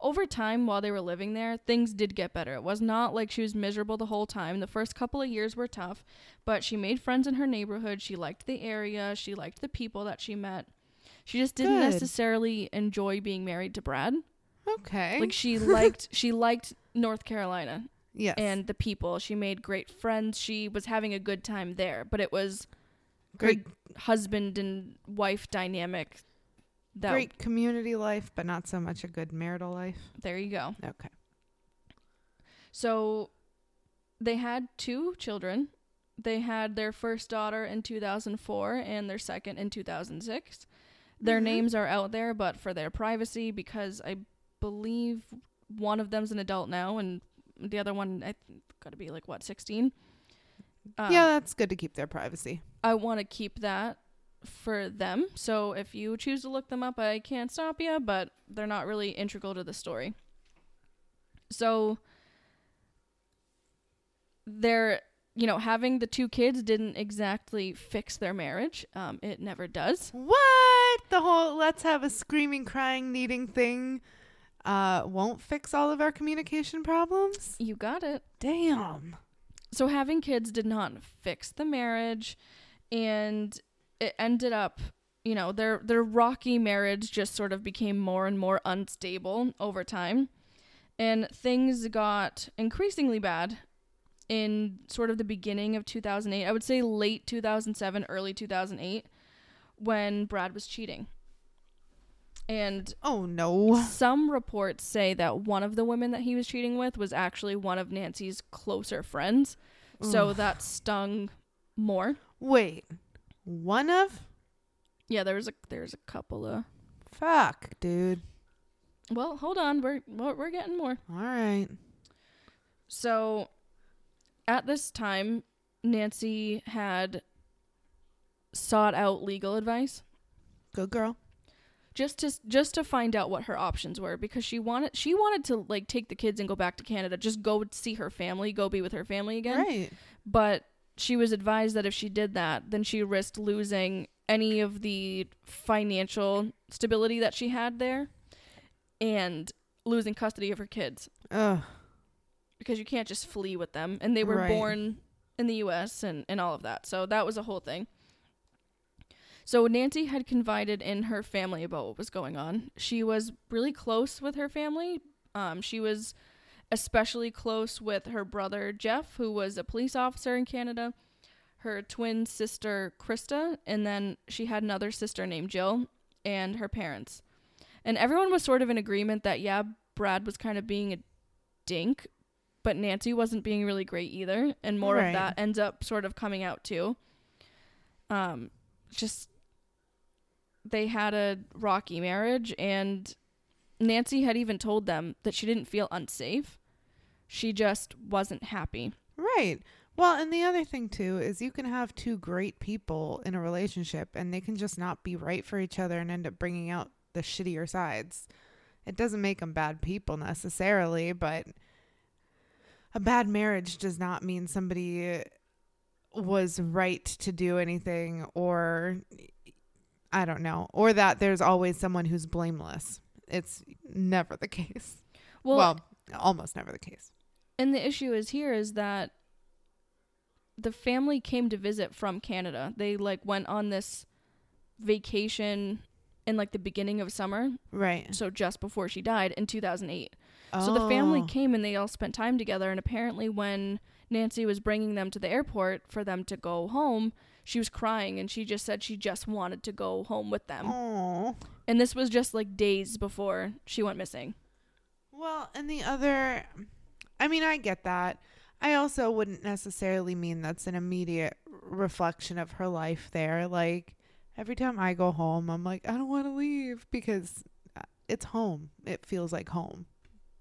B: over time while they were living there things did get better it was not like she was miserable the whole time the first couple of years were tough but she made friends in her neighborhood she liked the area she liked the people that she met she just didn't
A: Good.
B: necessarily enjoy being married to Brad
A: Okay.
B: like she [LAUGHS] liked she liked North Carolina
A: yes.
B: and the people. She made great friends. She was having a good time there, but it was
A: great,
B: great husband and wife dynamic. That
A: great community life, but not so much a good marital life.
B: there you go.
A: Okay.
B: So they had two children. They had their first daughter in 2004 and their second in 2006. Their
A: Mhm.
B: names are out there, but for their privacy, because I believe one of them's an adult now, and the other one I got to be like what 16. Um,
A: yeah, that's good to keep their privacy.
B: I want to keep that for them. So if you choose to look them up, I can't stop you, but they're not really integral to the story. So they're, you know, having the two kids didn't exactly fix their marriage. Um, it never does.
A: What? The whole let's have a screaming, crying, needing thing uh won't fix all of our communication problems?
B: You got it.
A: Damn.
B: So having kids did not fix the marriage and it ended up, you know, their their rocky marriage just sort of became more and more unstable over time. And things got increasingly bad in sort of the beginning of 2008. I would say late 2007, early 2008, when Brad was cheating. And
A: Oh no.
B: some reports say that one of the women that he was cheating with was actually one of Nancy's closer friends. So that stung more.
A: Wait. One of?
B: Yeah, there was a there's a couple of
A: Fuck, dude.
B: Well, hold on. We're we're we're getting more.
A: All right.
B: So at this time, Nancy had sought out legal advice
A: Good girl.
B: just to just to find out what her options were because she wanted she wanted to like take the kids and go back to Canada, just go see her family, go be with her family again.
A: Right.
B: But she was advised that if she did that, then she risked losing any of the financial stability that she had there and losing custody of her kids.
A: Ugh.
B: because you can't just flee with them and they were
A: Right.
B: born in the US and and all of that. So that was a whole thing. So Nancy had confided in her family about what was going on. She was really close with her family. Um she was especially close with her brother Jeff who was a police officer in Canada, her twin sister Krista, and then she had another sister named Jill and her parents. And everyone was sort of in agreement that yeah, Brad was kind of being a dink, but Nancy wasn't being really great either, and more
A: Right.
B: of that ends up sort of coming out too. Um, just they had a rocky marriage, and Nancy had even told them that she didn't feel unsafe. She just wasn't happy.
A: Right. Well, and the other thing too is you can have two great people in a relationship and they can just not be right for each other and end up bringing out the shittier sides. It doesn't make them bad people necessarily, but a bad marriage does not mean somebody was right to do anything or I don't know, or that there's always someone who's blameless. It's never the case.
B: Well,
A: well almost never the case.
B: and the issue is here is that the family came to visit from Canada. They like went on this vacation in like the beginning of summer,
A: Right.
B: so just before she died in 2008. So the family
A: Oh.
B: came and they all spent time together. And apparently, when Nancy was bringing them to the airport for them to go home, she was crying and she just said she just wanted to go home with them.
A: Oh.
B: And this was just like days before she went missing.
A: Well, and the other, I mean, I get that. I also wouldn't necessarily mean that's an immediate reflection of her life there. Like, every time I go home, I'm like, I don't want to leave because uh, it's home. It feels like home,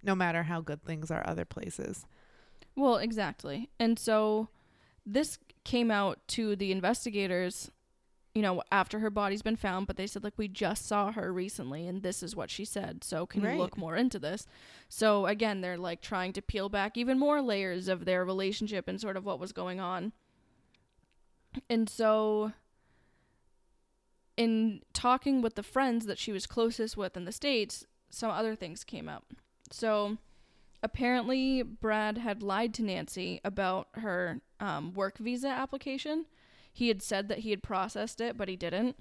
A: no matter how good things are other places.
B: Well, exactly. And so this came out to the investigators, you know, after her body's been found, but they said, like, we just saw her recently and this is what she said. So can
A: Right.
B: you look more into this? So again, they're like trying to peel back even more layers of their relationship and sort of what was going on. And so in talking with the friends that she was closest with in the States, some other things came up. So apparently Brad had lied to Nancy about her um, work visa application. He had said that he had processed it, but he didn't.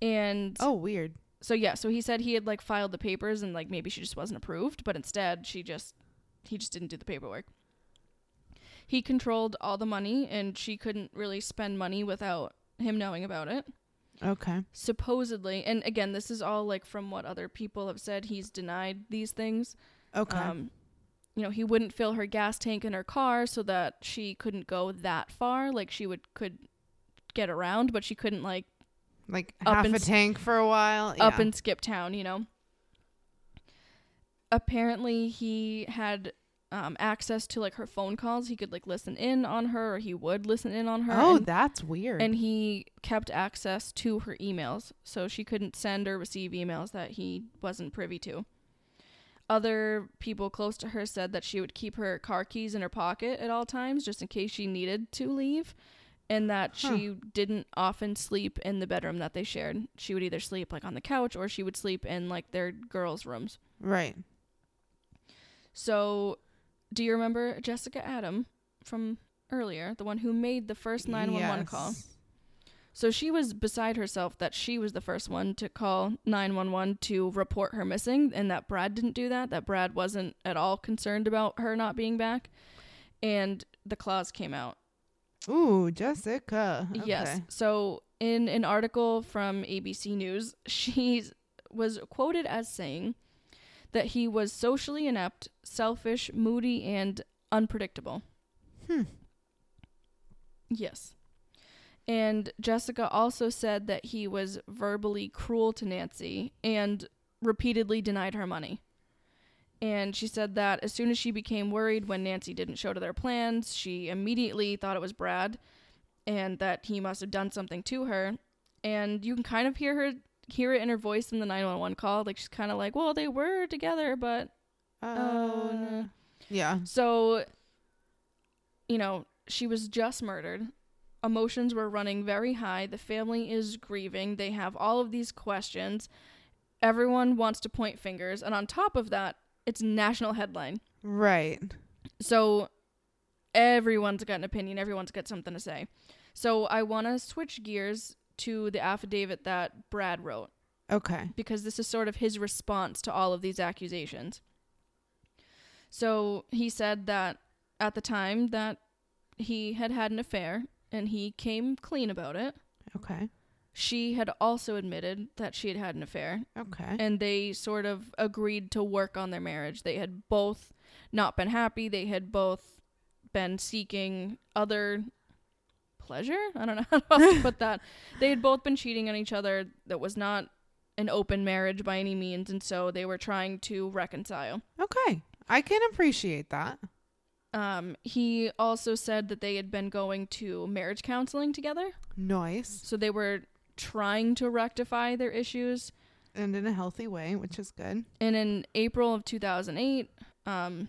B: And
A: Oh, weird.
B: so yeah, so he said he had like filed the papers and like maybe she just wasn't approved, but instead she just he just didn't do the paperwork. He controlled all the money and she couldn't really spend money without him knowing about it.
A: Okay.
B: Supposedly, and again, this is all like from what other people have said, he's denied these things.
A: Okay.
B: Um, you know, he wouldn't fill her gas tank in her car so that she couldn't go that far. Like she would could get around, but she couldn't like
A: like
B: up
A: half a tank for a while.
B: up
A: Yeah.
B: and skip town, you know. Apparently, he had um, access to like her phone calls. He could like listen in on her, or he would listen in on her.
A: oh,
B: and,
A: that's weird.
B: and he kept access to her emails, so she couldn't send or receive emails that he wasn't privy to. Other people close to her said that she would keep her car keys in her pocket at all times, just in case she needed to leave, and that
A: Huh.
B: she didn't often sleep in the bedroom that they shared. She would either sleep like on the couch or she would sleep in like their girls' rooms.
A: right.
B: So, do you remember Jessica Adam from earlier, the one who made the first 911 call? So she was beside herself that she was the first one to call 911 to report her missing and that Brad didn't do that, that Brad wasn't at all concerned about her not being back. And the claws came out.
A: Ooh, Jessica. Okay.
B: Yes. So in an article from ABC News, [LAUGHS] she was quoted as saying that he was socially inept, selfish, moody, and unpredictable.
A: Hmm.
B: Yes. And Jessica also said that he was verbally cruel to Nancy and repeatedly denied her money. And she said that as soon as she became worried when Nancy didn't show to their plans, she immediately thought it was Brad and that he must have done something to her. And you can kind of hear her hear it in her voice in the 911 call like she's kind of like, "Well, they were together, but
A: Uh,
B: oh no."
A: Yeah.
B: So, you know, she was just murdered. Emotions were running very high. The family is grieving. They have all of these questions. Everyone wants to point fingers. And on top of that, it's national headline.
A: Right.
B: So everyone's got an opinion. Everyone's got something to say. So I want to switch gears to the affidavit that Brad wrote
A: Okay.
B: because this is sort of his response to all of these accusations. So he said that at the time that he had had an affair and he came clean about it,
A: Okay.
B: she had also admitted that she had had an affair
A: Okay.
B: and they sort of agreed to work on their marriage. They had both not been happy, they had both been seeking other pleasure. I don't know [LAUGHS] how else to put that. They had both been cheating on each other. That was not an open marriage by any means, and so they were trying to reconcile.
A: Okay. I can appreciate that.
B: Um, he also said that they had been going to marriage counseling together,
A: Nice.
B: so they were trying to rectify their issues.
A: And in a healthy way, which is good.
B: And in April of 2008, um,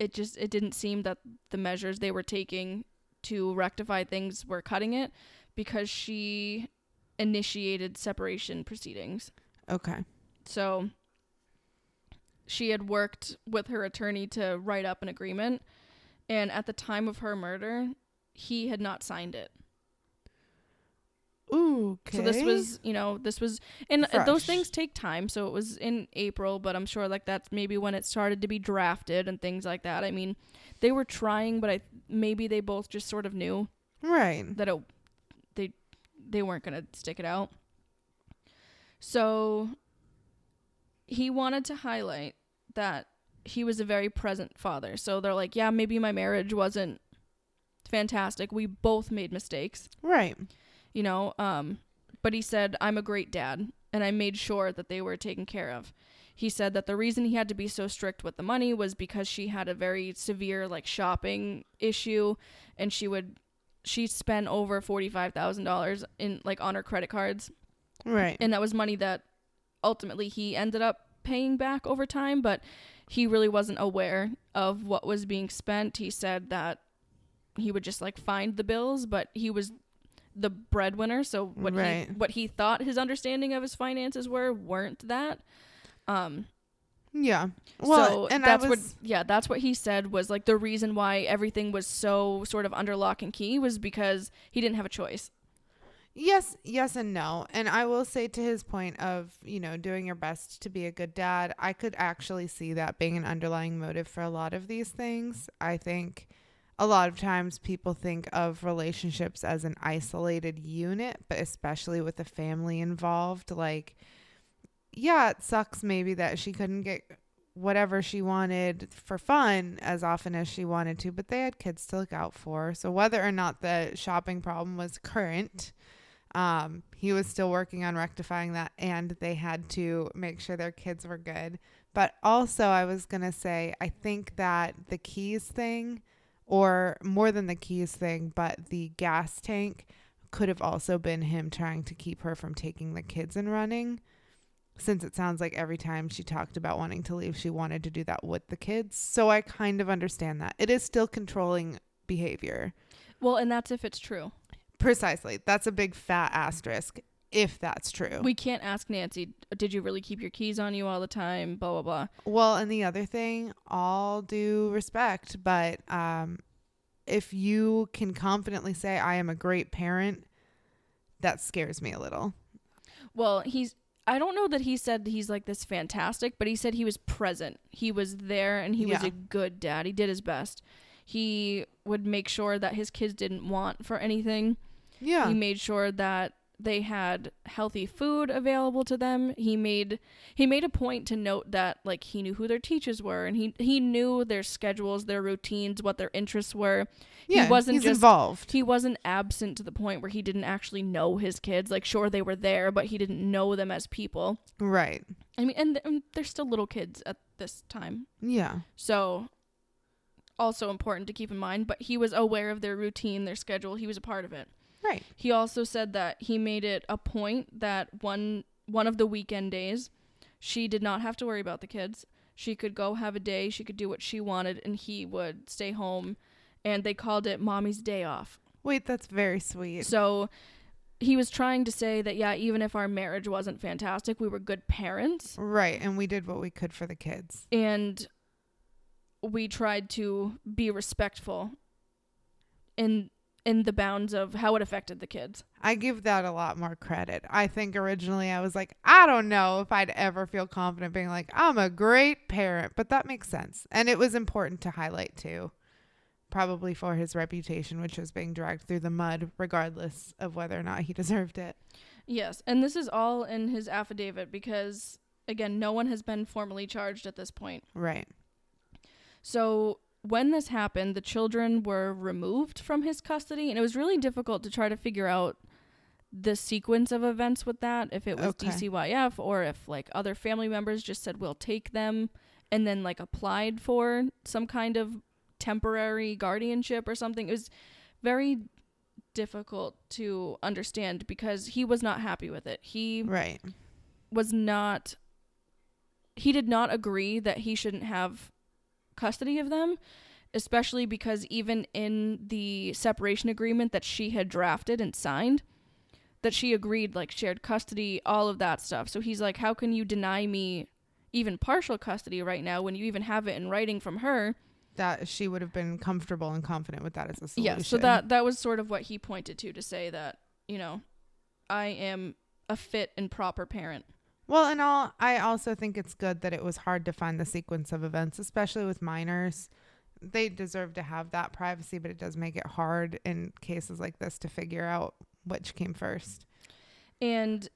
B: it just it didn't seem that the measures they were taking to rectify things were cutting it because she initiated separation proceedings.
A: Okay.
B: So she had worked with her attorney to write up an agreement and at the time of her murder, he had not signed it.
A: Ooh, okay.
B: So this was, you know, this was, and uh, those things take time. So it was in April, but I'm sure like that's maybe when it started to be drafted and things like that. I mean, they were trying, but I maybe they both just sort of knew
A: right.
B: that it they they weren't gonna stick it out. So he wanted to highlight that he was a very present father. So they're like, yeah, maybe my marriage wasn't fantastic. We both made mistakes
A: Right.
B: you know um but he said i'm a great dad and i made sure that they were taken care of he said that the reason he had to be so strict with the money was because she had a very severe like shopping issue and she would she spent over $45,000 in like on her credit cards
A: Right.
B: and that was money that ultimately he ended up paying back over time but he really wasn't aware of what was being spent he said that he would just like find the bills but he was the breadwinner so what
A: Right.
B: he what he thought his understanding of his finances were weren't that um
A: yeah. Well,
B: so
A: and
B: that's
A: I
B: what yeah that's what he said was like the reason why everything was so sort of under lock and key was because he didn't have a choice
A: Yes, yes, and no. And I will say to his point of, you know, doing your best to be a good dad, I could actually see that being an underlying motive for a lot of these things. I think a lot of times people think of relationships as an isolated unit, but especially with the family involved, like, yeah, it sucks maybe that she couldn't get whatever she wanted for fun as often as she wanted to, but they had kids to look out for. So whether or not the shopping problem was current, um, he was still working on rectifying that, and they had to make sure their kids were good. But also, I was gonna say, I think that the keys thing, or more than the keys thing, but the gas tank could have also been him trying to keep her from taking the kids and running. Since it sounds like every time she talked about wanting to leave, she wanted to do that with the kids. So I kind of understand that. It is still controlling behavior.
B: well and that's if it's true
A: Precisely. That's a big fat asterisk if that's true.
B: we can't ask nancy did you really keep your keys on you all the time blah blah blah
A: well, and the other thing, all due respect, but um if you can confidently say I am a great parent that scares me a little.
B: Well, he's I don't know that he said he's like this fantastic, but he said he was present. He was there and he was a good dad. He did his best. He would make sure that his kids didn't want for anything.
A: Yeah.
B: He made sure that they had healthy food available to them. He made he made a point to note that like he knew who their teachers were and he he knew their schedules, their routines, what their interests were.
A: yeah.
B: he wasn't
A: he's
B: just-
A: involved.
B: He wasn't absent to the point where he didn't actually know his kids. Like sure they were there, but he didn't know them as people.
A: right.
B: I mean, and, and they're still little kids at this time.
A: Yeah.
B: So also important to keep in mind, but he was aware of their routine, their schedule. He was a part of it.
A: Right.
B: He also said that he made it a point that one one of the weekend days, she did not have to worry about the kids. She could go have a day, she could do what she wanted and he would stay home and they called it mommy's day off.
A: Wait, that's very sweet.
B: So he was trying to say that yeah, even if our marriage wasn't fantastic, we were good parents
A: Right. And we did what we could for the kids.
B: and we tried to be respectful in in the bounds of how it affected the kids.
A: I give that a lot more credit. I think originally I was like, I don't know if I'd ever feel confident being like, I'm a great parent, but that makes sense. And it was important to highlight too, probably for his reputation, which was being dragged through the mud, regardless of whether or not he [LAUGHS] deserved it.
B: Yes, and this is all in his affidavit because again, no one has been formally charged at this point.
A: Right.
B: So when this happened, the children were removed from his custody, and it was really difficult to try to figure out the sequence of events with that. If it was
A: Okay.
B: DCYF or if like other family members just said we'll take them, and then like applied for some kind of temporary guardianship or something. It was very difficult to understand because he was not happy with it. He
A: Right.
B: was not he did not agree that he shouldn't have custody of them especially because even in the separation agreement that she had drafted and signed that she agreed like shared custody all of that stuff. So he's like how can you deny me even partial custody right now when you even have it in writing from her?
A: That she would have been comfortable and confident with that as a solution.
B: yeah so that that was sort of what he pointed to to say that you know i am a fit and proper parent
A: Well, and all I also think it's good that it was hard to find the sequence of events, especially with minors. They deserve to have that privacy, but it does make it hard in cases like this to figure out which came first.
B: and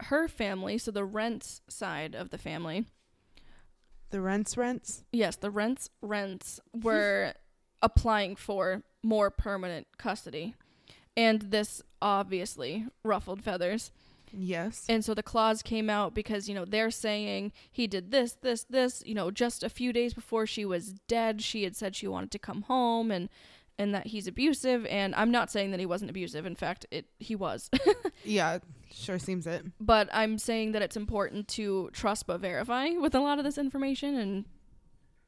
B: her family so the Rentz side of the family
A: The rents rents?
B: yes the rents rents [LAUGHS] were applying for more permanent custody and this obviously ruffled feathers
A: Yes.
B: and so the claws came out because you know they're saying he did this this this you know just a few days before she was dead she had said she wanted to come home and and that he's abusive and i'm not saying that he wasn't abusive in fact it he was [LAUGHS]
A: yeah, sure seems it.
B: but I'm saying that it's important to trust but verify with a lot of this information and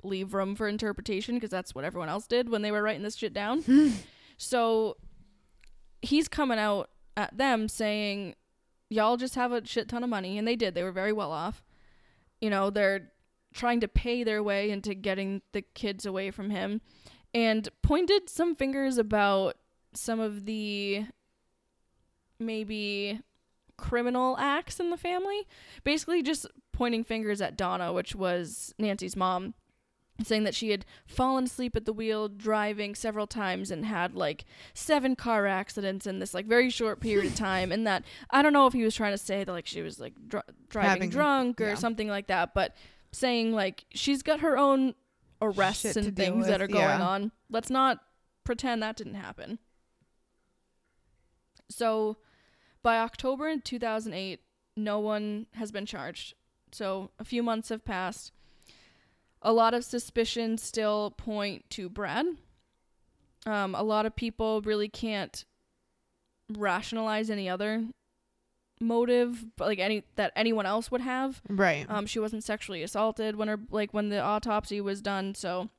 B: leave room for interpretation because that's what everyone else did when they were writing this shit down. [LAUGHS] so he's coming out at them saying, Y'all just have a shit ton of money. And they did. They were very well off. You know, they're trying to pay their way into getting the kids away from him and pointed some fingers about some of the maybe criminal acts in the family. Basically, just pointing fingers at Donna, which was Nancy's mom, saying that she had fallen asleep at the wheel driving several times and had like seven car accidents in this like very short period of [LAUGHS] time. And that I don't know if he was trying to say that like she was like dr- driving
A: Having-
B: drunk or
A: yeah.
B: something like that, but saying like she's got her own arrests
A: Shit
B: and things that are going
A: yeah.
B: on. Let's not pretend that didn't happen. So by October 2008, no one has been charged. So a few months have passed. A lot of suspicions still point to Brad. Um, a lot of people really can't rationalize any other motive, like any that anyone else would have.
A: Right.
B: Um, she wasn't sexually assaulted when her like when the autopsy was done, so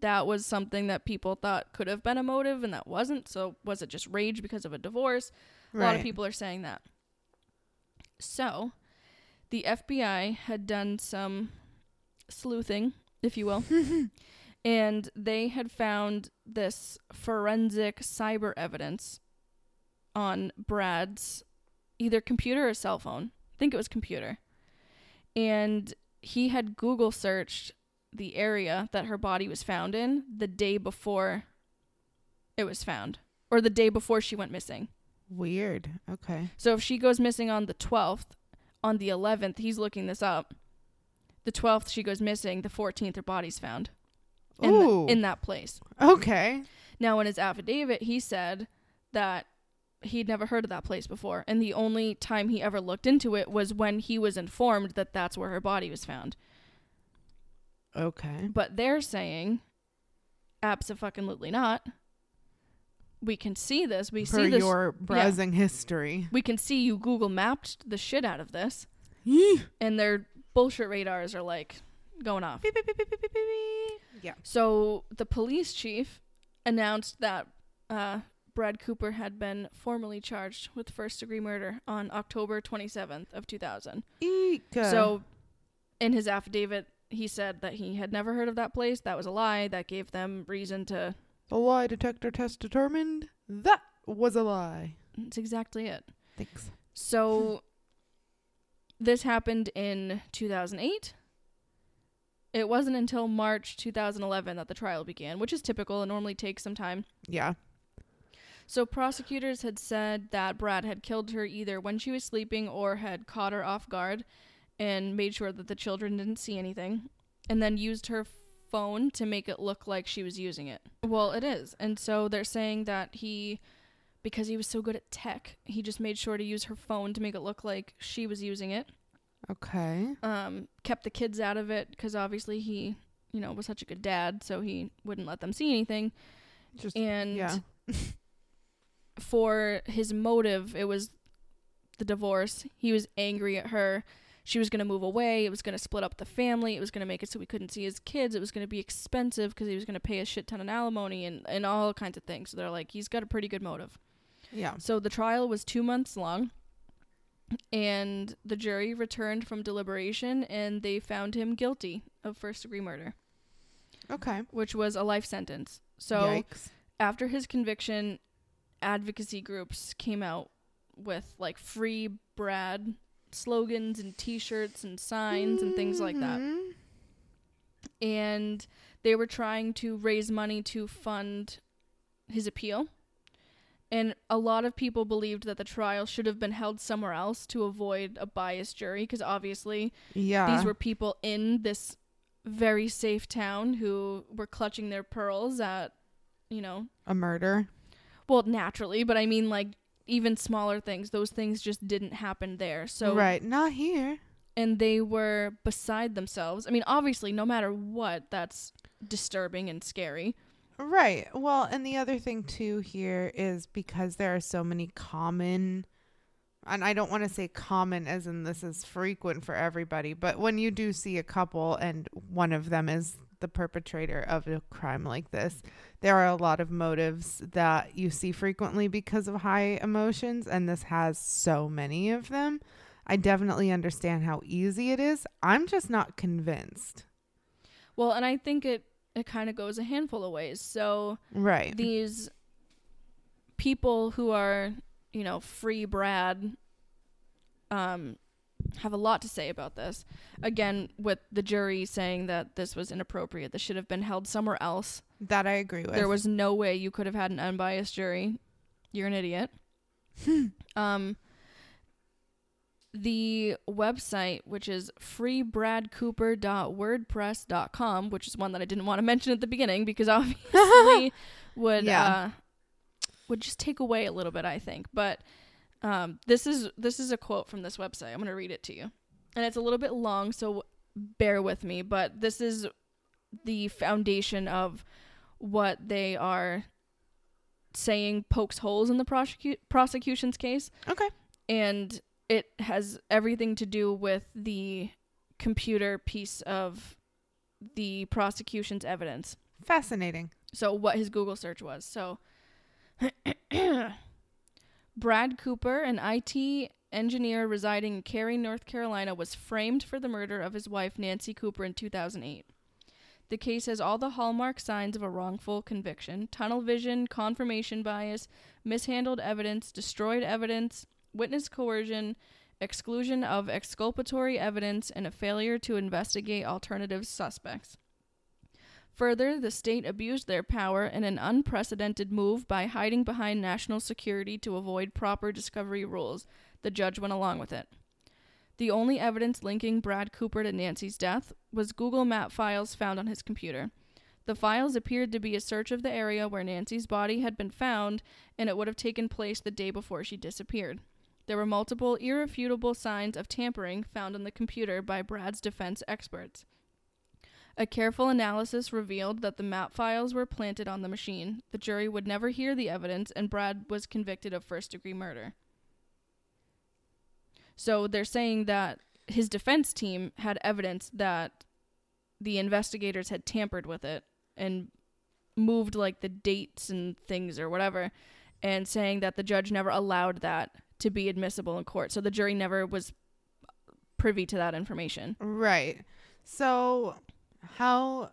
B: that was something that people thought could have been a motive, and that wasn't. So was it just rage because of a divorce? A lot of people are saying that. So, the FBI had done some sleuthing, if you will, [LAUGHS] and they had found this forensic cyber evidence on Brad's either computer or cell phone. I think it was computer. And he had Google searched the area that her body was found in the day before it was found or the day before she went missing.
A: Weird. Okay.
B: So if she goes missing on the 12th, on the 11th, he's looking this up. The 12th she goes missing, the 14th her body's found. In, the- in that place.
A: Okay.
B: Now, in his affidavit, he said that he'd never heard of that place before, and the only time he ever looked into it was when he was informed that that's where her body was found.
A: Okay.
B: But they're saying, absolutely not. We can see this. We
A: For
B: see this.
A: your browsing history.
B: we can see you Google mapped the shit out of this, and their bullshit radars are like going off.
A: Beep, beep, beep, beep, beep, beep, beep. Yeah.
B: So the police chief announced that uh, Brad Cooper had been formally charged with first degree murder on October 27th of 2000.
A: Eek.
B: So in his affidavit, he said that he had never heard of that place. That was a lie. That gave them reason to.
A: the lie detector test determined that was a lie.
B: That's exactly it.
A: Thanks.
B: So this happened in 2008. It wasn't until March 2011 that the trial began, which is typical. It normally takes some time.
A: Yeah.
B: So prosecutors had said that Brad had killed her either when she was sleeping or had caught her off guard and made sure that the children didn't see anything and then used her phone to make it look like she was using it. Well, it is. And so they're saying that he because he was so good at tech, he just made sure to use her phone to make it look like she was using it.
A: Okay.
B: Um kept the kids out of it cuz obviously he, you know, was such a good dad, so he wouldn't let them see anything.
A: Just
B: And
A: yeah. [LAUGHS]
B: for his motive, it was the divorce. He was angry at her. She was going to move away. It was going to split up the family. It was going to make it so we couldn't see his kids. It was going to be expensive because he was going to pay a shit ton of alimony and, and all kinds of things. So they're like, he's got a pretty good motive.
A: Yeah.
B: So the trial was two months long. And the jury returned from deliberation and they found him guilty of first degree murder,
A: Okay.
B: which was a life sentence. So
A: Yikes.
B: after his conviction, advocacy groups came out with like free Brad slogans and t-shirts and signs and things like that.
A: Mhm.
B: And they were trying to raise money to fund his appeal. And a lot of people believed that the trial should have been held somewhere else to avoid a biased jury because obviously
A: Yeah.
B: these were people in this very safe town who were clutching their pearls at, you know,
A: a murder.
B: Well, naturally, but I mean like even smaller things. Those things just didn't happen there. So
A: right. Not here.
B: and they were beside themselves. I mean, obviously, no matter what, that's disturbing and scary.
A: Right. Well, and the other thing too here is because there are so many common and I don't want to say common as in this is frequent for everybody, but when you do see a couple and one of them is the perpetrator of a crime like this, there are a lot of motives that you see frequently because of high emotions and this has so many of them. I definitely understand how easy it is. I'm just not convinced.
B: Well, and I think it it kind of goes a handful of ways. So
A: Right.
B: these people who are, you know, free Brad um have a lot to say about this. Again, with the jury saying that this was inappropriate. This should have been held somewhere else.
A: that I agree with.
B: There was no way you could have had an unbiased jury. You're an idiot. [LAUGHS] um, the website, which is freebradcooper.wordpress.com, which is one that I didn't want to [LAUGHS] mention at the beginning because obviously [LAUGHS] would
A: Yeah.
B: uh, would just take away a little bit, I think. But um, this is this is a quote from this website. I'm going to read it to you, and it's a little bit long, so bear with me. But this is the foundation of what they are saying pokes holes in the prosecu- prosecution's case
A: Okay.
B: and it has everything to do with the computer piece of the prosecution's evidence.
A: Fascinating.
B: so what his google search was. So [CLEARS THROAT] brad cooper an it engineer residing in cary north carolina was framed for the murder of his wife nancy cooper in 2008 The case has all the hallmark signs of a wrongful conviction. Tunnel vision, confirmation bias, mishandled evidence, destroyed evidence, witness coercion, exclusion of exculpatory evidence, and a failure to investigate alternative suspects. Further, the state abused their power in an unprecedented move by hiding behind national security to avoid proper discovery rules. The judge went along with it. The only evidence linking Brad Cooper to Nancy's death was Google Map files found on his computer. The files appeared to be a search of the area where Nancy's body had been found, and it would have taken place the day before she disappeared. There were multiple irrefutable signs of tampering found on the computer by Brad's defense experts. A careful analysis revealed that the map files were planted on the machine. The jury would never hear the evidence, and Brad was convicted of first degree murder. So they're saying that his defense team had evidence that the investigators had tampered with it and moved like the dates and things or whatever, and saying that the judge never allowed that to be admissible in court. So the jury never was privy to that information.
A: Right. So how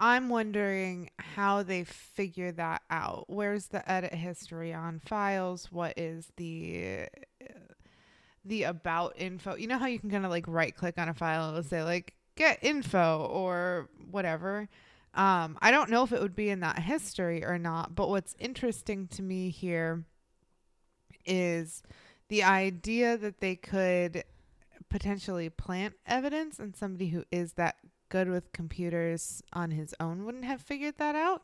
A: I'm wondering how they figure that out. Where's the edit history on files? What is the the about info? You know how you can kind of like right click on a file and say like get info or whatever. Um, I don't know if it would be in that history or not, but what's interesting to me here is the idea that they could potentially plant evidence and somebody who is that good with computers on his own wouldn't have figured that out.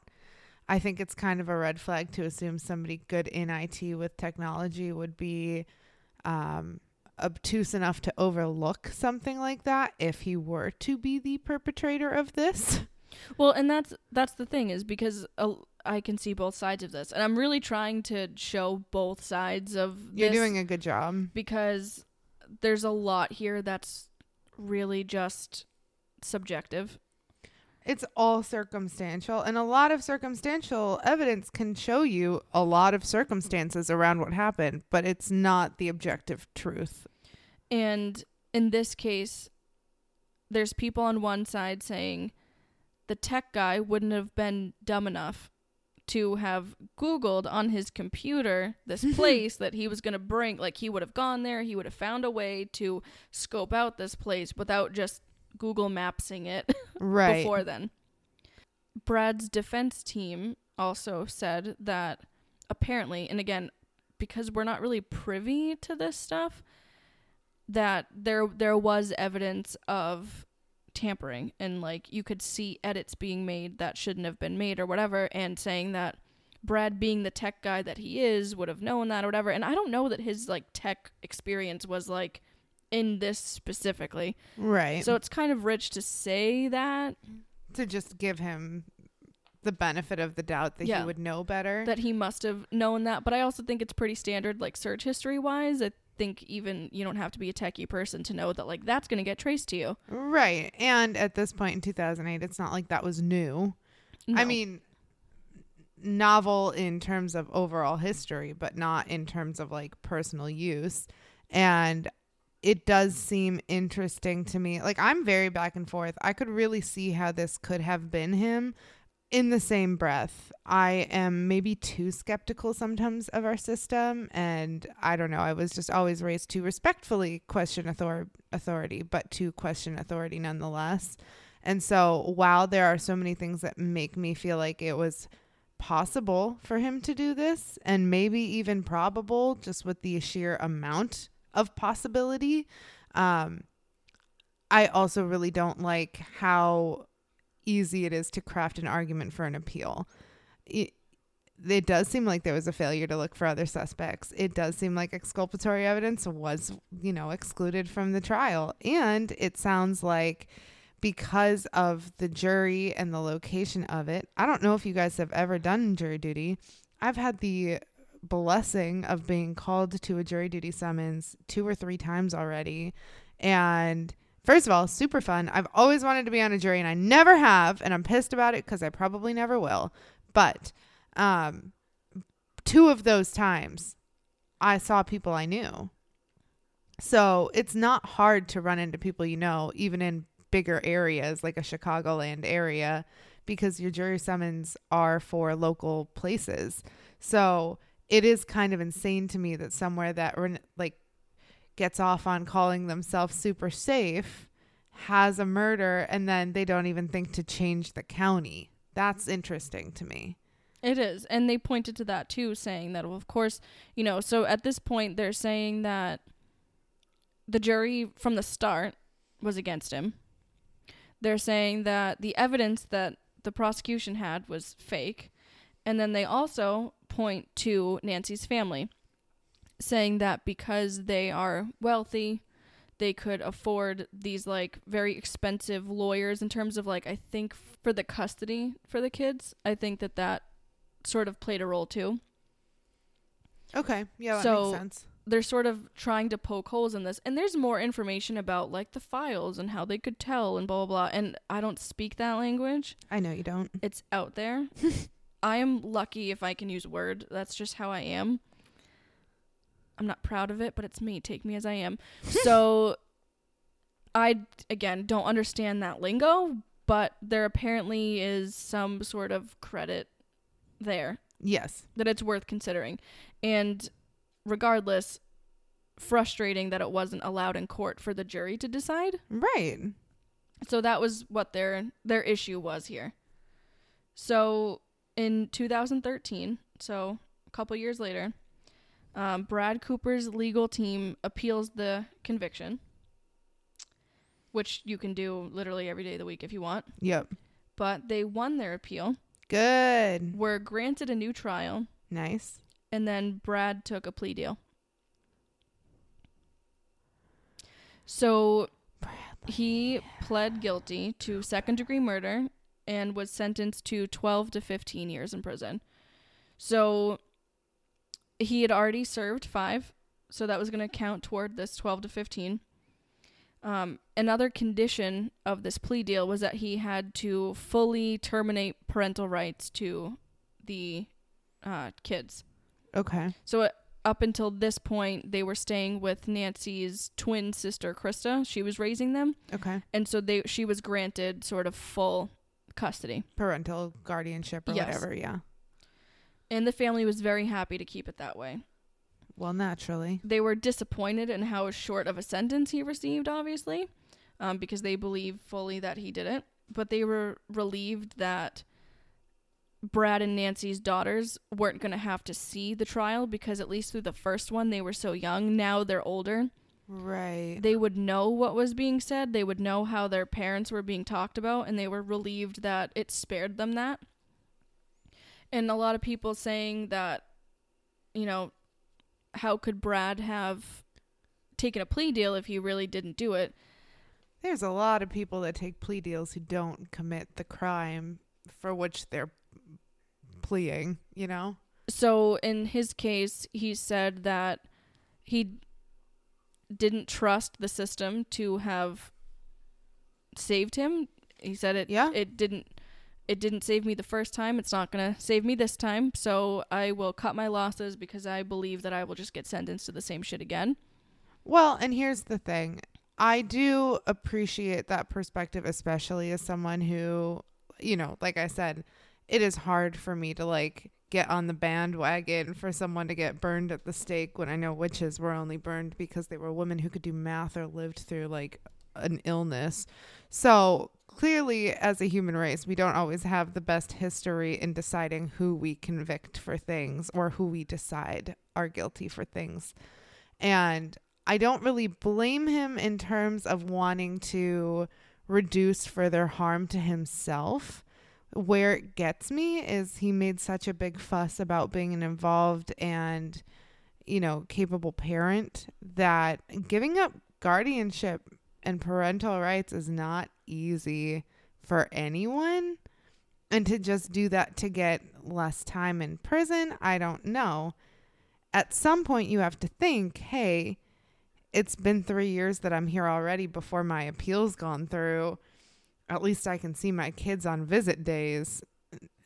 A: I think it's kind of a red flag to assume somebody good in IT with technology would be um, obtuse enough to overlook something like that if he were to be the perpetrator of this. [LAUGHS]
B: Well, and that's that's the thing is because uh, I can see both sides of this, and I'm really trying to show both sides of.
A: You're doing a good job.
B: because there's a lot here that's really just subjective.
A: It's all circumstantial, and a lot of circumstantial evidence can show you a lot of circumstances around what happened, but it's not the objective truth.
B: And in this case, there's people on one side saying the tech guy wouldn't have been dumb enough to have Googled on his computer this [LAUGHS] place that he was going to bring. Like, he would have gone there, he would have found a way to scope out this place without just Google Mapsing it [LAUGHS]
A: Right.
B: before then. Brad's defense team also said that apparently, and again, because we're not really privy to this stuff, that there there was evidence of tampering and like you could see edits being made that shouldn't have been made or whatever and saying that Brad being the tech guy that he is would have known that or whatever and I don't know that his like tech experience was like in this specifically.
A: Right.
B: So it's kind of rich to say that
A: to just give him the benefit of the doubt that
B: Yeah.
A: he would know better.
B: that he must have known that, but I also think it's pretty standard like search history wise. I think even you don't have to be a techie person to know that like that's going to get traced to you.
A: right. And at this point in 2008, it's not like that was new. I mean, novel in terms of overall history, but not in terms of like personal use. And it does seem interesting to me. Like, I'm very back and forth. I could really see how this could have been him. In the same breath, I am maybe too skeptical sometimes of our system. And I don't know. I was just always raised to respectfully question author- authority, but to question authority nonetheless. And so, while there are so many things that make me feel like it was possible for him to do this, and maybe even probable just with the sheer amount of possibility, um, I also really don't like how easy it is to craft an argument for an appeal. It, it does seem like there was a failure to look for other suspects. It does seem like exculpatory evidence was, you know, excluded from the trial. And it sounds like because of the jury and the location of it, I don't know if you guys have ever done jury duty. I've had the blessing of being called to a jury duty summons two or three times already. And first of all, super fun. I've always wanted to be on a jury and I never have. And I'm pissed about it because I probably never will. But um, two of those times, I saw people I knew. So it's not hard to run into people you know, even in bigger areas like a Chicagoland area because your jury summons are for local places. So it is kind of insane to me that somewhere that like gets off on calling themselves super safe has a murder and then they don't even think to change the county. That's interesting to me.
B: It is. And they pointed to that too, saying that, well, of course, you know, so at this point, they're saying that the jury from the start was against him. They're saying that the evidence that the prosecution had was fake. And then they also point to Nancy's family, saying that because they are wealthy, they could afford these like very expensive lawyers in terms of like I think for the custody for the kids. I think that that sort of played a role too.
A: Okay. Yeah, that
B: So-
A: makes sense.
B: They're sort of trying to poke holes in this, and there's more information about like the files and how they could tell and blah blah blah. And I don't speak that language.
A: I know you don't.
B: It's out there. [LAUGHS] I am lucky if I can use Word. That's just how I am. I'm not proud of it, but it's me. Take me as I am. [LAUGHS] so I again don't understand that lingo, but there apparently is some sort of credit there
A: Yes.
B: that it's worth considering. And regardless, frustrating that it wasn't allowed in court for the jury to decide.
A: Right.
B: So that was what their their issue was here. So in 2013, so a couple years later, um, Brad Cooper's legal team appeals the conviction, which you can do literally every day of the week if you want.
A: Yep.
B: But they won their appeal,
A: Good.
B: were granted a new trial,
A: Nice.
B: and then Brad took a plea deal. So he pled guilty to second degree murder and was sentenced to 12 to 15 years in prison. So he had already served five, so that was going to count toward this 12 to 15. Um, another condition of this plea deal was that he had to fully terminate parental rights to the uh, kids.
A: Okay.
B: So uh, up until this point, they were staying with Nancy's twin sister Krista. She was raising them,
A: Okay.
B: and so they she was granted sort of full custody,
A: Parental guardianship or
B: Yes.
A: whatever. Yeah.
B: And the family was very happy to keep it that way.
A: Well, naturally.
B: They were disappointed in how short of a sentence he received, obviously, um, because they believe fully that he did it. But they were relieved that Brad and Nancy's daughters weren't going to have to see the trial because at least through the first one they were so young. Now they're older.
A: Right.
B: they would know what was being said. They would know how their parents were being talked about, and they were relieved that it spared them that. And a lot of people saying that, you know, how could Brad have taken a plea deal if he really didn't do it?
A: There's a lot of people that take plea deals who don't commit the crime for which they're pleading, you know?
B: So in his case, he said that he didn't trust the system to have saved him. He said it
A: Yeah.
B: it didn't it didn't save me the first time. It's not going to save me this time. So I will cut my losses because I believe that I will just get sentenced to the same shit again.
A: Well, and here's the thing. I do appreciate that perspective, especially as someone who, you know, like I said, it is hard for me to like get on the bandwagon for someone to get burned at the stake when I know witches were only burned because they were women who could do math or lived through like an illness. So clearly, as a human race, we don't always have the best history in deciding who we convict for things or who we decide are guilty for things. And I don't really blame him in terms of wanting to reduce further harm to himself. Where it gets me is he made such a big fuss about being an involved and, you know, capable parent that giving up guardianship and parental rights is not easy for anyone. And to just do that to get less time in prison, I don't know. At some point, you have to think, hey, it's been three years that I'm here already before my appeal's gone through. At least I can see my kids on visit days.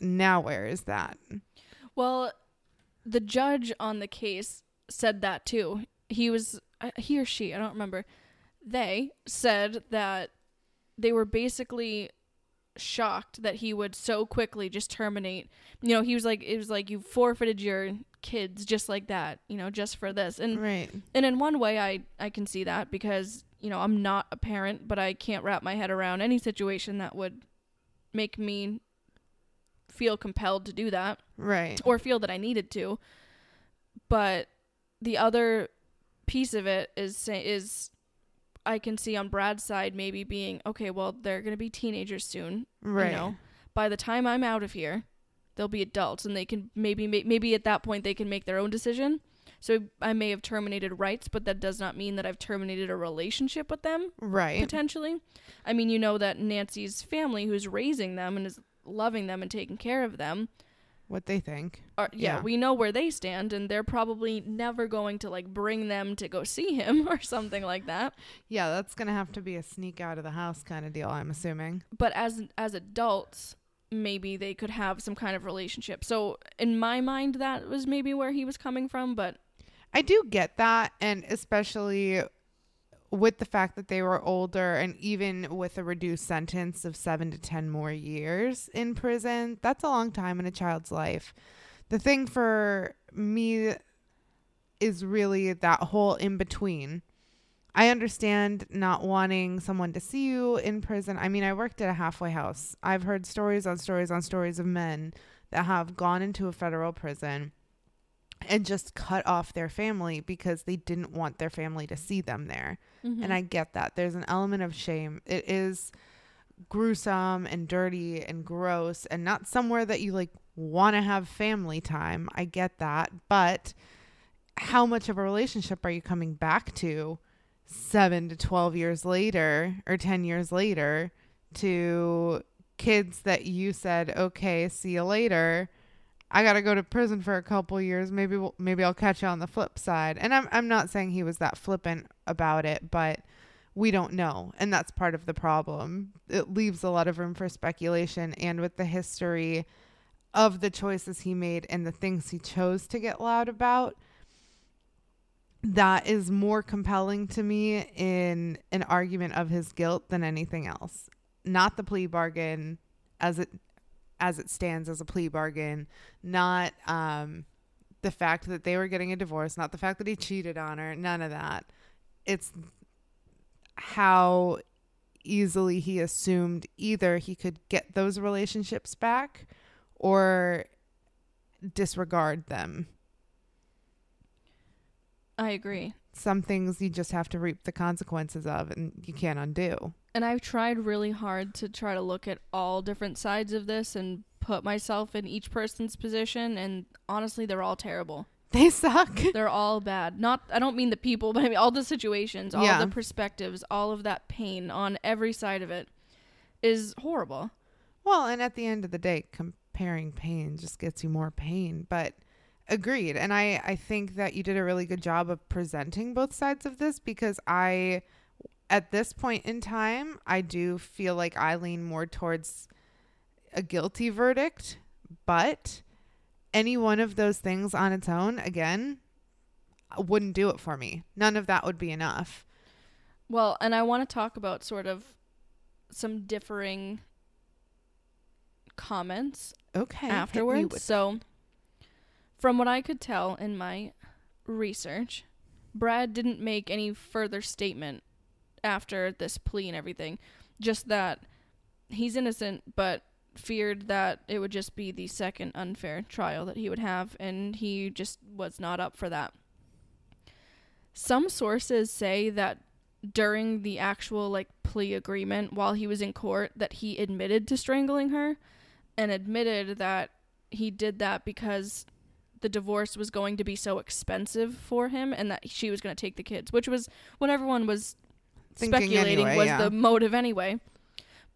A: Now, where is that?
B: Well, the judge on the case said that too. He was uh, he or she, I don't remember. They said that they were basically shocked that he would so quickly just terminate. You know, he was like it was like you forfeited your kids just like that, you know, just for this. And
A: Right.
B: and in one way I I can see that because, you know, I'm not a parent, but I can't wrap my head around any situation that would make me feel compelled to do that
A: Right.
B: or feel that I needed to. But the other piece of it is is I can see on Brad's side maybe being okay. Well, they're gonna be teenagers soon.
A: Right.
B: You know, by the time I'm out of here, they'll be adults, and they can maybe maybe at that point they can make their own decision. So I may have terminated rights, but that does not mean that I've terminated a relationship with them
A: Right.
B: potentially. I mean, you know that Nancy's family, who's raising them and is loving them and taking care of them,
A: What they think.
B: are yeah,
A: Yeah.
B: we know where they stand, and they're probably never going to like bring them to go see him [LAUGHS] or something like that.
A: Yeah, that's gonna have to be a sneak out of the house kind of deal. I'm assuming.
B: But as as adults, maybe they could have some kind of relationship. So in my mind, that was maybe where he was coming from. But
A: I do get that, and especially with the fact that they were older, and even with a reduced sentence of seven to ten more years in prison, that's a long time in a child's life. The thing for me is really that whole in between. I understand not wanting someone to see you in prison. I mean, I worked at a halfway house. I've heard stories on stories on stories of men that have gone into a federal prison and just cut off their family because they didn't want their family to see them there. And mm-hmm. I get that. There's an element of shame. It is gruesome and dirty and gross and not somewhere that you like want to have family time. I get that. But how much of a relationship are you coming back to 7 to 12 years later or 10 years later to kids that you said, "Okay, see you later." I got to go to prison for a couple years. Maybe we'll, maybe I'll catch you on the flip side. And I'm I'm not saying he was that flippant about it, but we don't know, and that's part of the problem. It leaves a lot of room for speculation and with the history of the choices he made and the things he chose to get loud about, that is more compelling to me in an argument of his guilt than anything else. Not the plea bargain as it as it stands as a plea bargain, not um, the fact that they were getting a divorce, not the fact that he cheated on her, none of that. It's how easily he assumed either he could get those relationships back or disregard them.
B: I agree.
A: Some things you just have to reap the consequences of and you can't undo.
B: And I've tried really hard to try to look at all different sides of this and put myself in each person's position. And honestly, they're all terrible.
A: They suck. [LAUGHS]
B: They're all bad. Not, I don't mean the people, but I mean all the situations, all
A: Yeah.
B: the perspectives, all of that pain on every side of it is horrible.
A: Well, and at the end of the day, comparing pain just gets you more pain. But agreed. And I, I think that you did a really good job of presenting both sides of this because I, at this point in time, I do feel like I lean more towards a guilty verdict. But any one of those things on its own, again, wouldn't do it for me. None of that would be enough.
B: Well, and I want to talk about sort of some differing comments
A: Okay.
B: afterwards. So, from what I could tell in my research, Brad didn't make any further statement after this plea and everything. Just that he's innocent, but feared that it would just be the second unfair trial that he would have, and he just was not up for that. Some sources say that during the actual like plea agreement while he was in court that he admitted to strangling her and admitted that he did that because the divorce was going to be so expensive for him and that she was going to take the kids, which was what everyone was speculating
A: anyway,
B: was
A: yeah.
B: the motive anyway.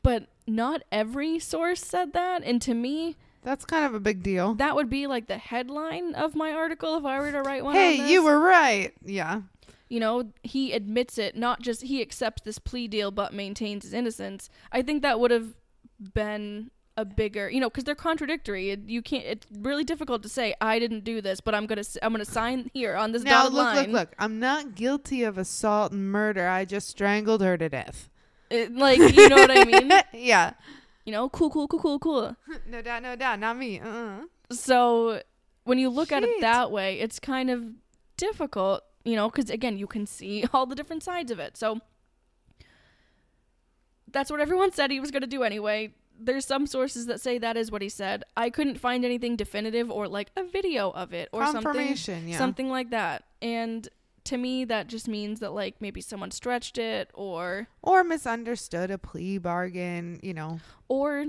B: But not every source said that, and to me,
A: That's kind of a big deal.
B: that would be like the headline of my article if I were to write one. on
A: Hey, you were right. Yeah.
B: you know, he admits it, not just he accepts this plea deal but maintains his innocence. I think that would have been a bigger, you know, because they're contradictory. You can't. It's really difficult to say I didn't do this, but I'm gonna i'm gonna sign here on this
A: Now
B: dotted
A: look,
B: line.
A: look, look. I'm not guilty of assault and murder. I just strangled her to death.
B: It, like, you know what I mean? [LAUGHS]
A: yeah.
B: You know, cool, cool, cool, cool, cool. [LAUGHS]
A: No doubt, no doubt. Not me. Uh-uh.
B: So when you look at it that way, it's kind of difficult, you know, because again, you can see [LAUGHS] all the different sides of it. So that's what everyone said he was going to do anyway. There's some sources that say that is what he said. I couldn't find anything definitive or like a video of it or something
A: yeah.
B: something like that. And to me that just means that like maybe someone stretched it or
A: or misunderstood a plea bargain, you know.
B: or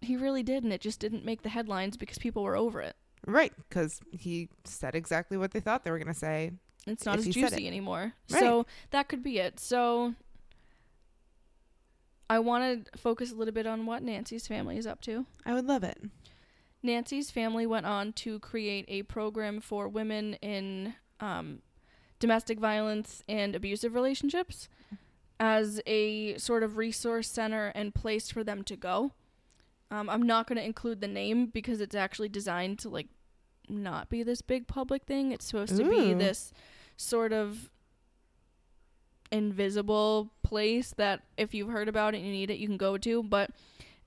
B: he really did and it just didn't make the headlines because people were over it.
A: Right, because he said exactly what they thought they were going to say.
B: It's not as juicy anymore.
A: Right.
B: So that could be it. So I want to focus a little bit on what Nancy's family is up to.
A: I would love it.
B: Nancy's family went on to create a program for women in um, domestic violence and abusive relationships as a sort of resource center and place for them to go. Um, I'm not going to include the name because it's actually designed to like not be this big public thing. It's supposed to be this sort of invisible place that if you've heard about it and you need it, you can go to, but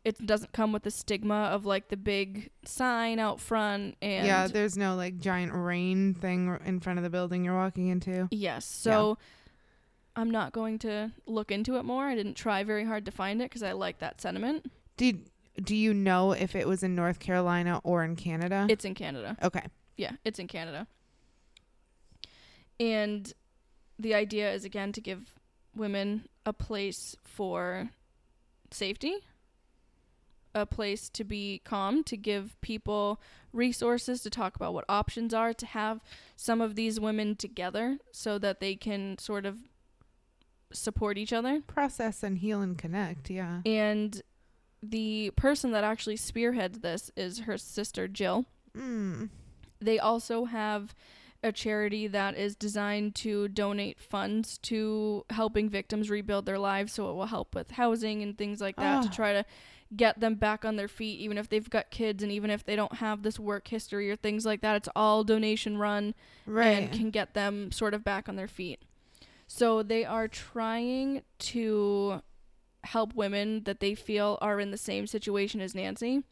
B: it doesn't come with the stigma of like the big sign out front and
A: yeah, there's no like giant rain thing in front of the building you're walking into.
B: Yes. So I'm not going to look into it more. I didn't try very hard to find it because I like that sentiment.
A: Did do you know if it was in North Carolina or in Canada?
B: It's in Canada.
A: okay.
B: Yeah, it's in Canada. And the idea is again to give women a place for safety, a place to be calm, to give people resources to talk about what options are, to have some of these women together so that they can sort of support each other.
A: Process and heal and connect. Yeah.
B: And the person that actually spearheads this is her sister Jill.
A: Mm.
B: They also have a charity that is designed to donate funds to helping victims rebuild their lives so it will help with housing and things like that to
A: Ah.
B: try to get them back on their feet even if they've got kids and even if they don't have this work history or things like that it's all donation run
A: Right.
B: and can get them sort of back on their feet. So they are trying to help women that they feel are in the same situation as Nancy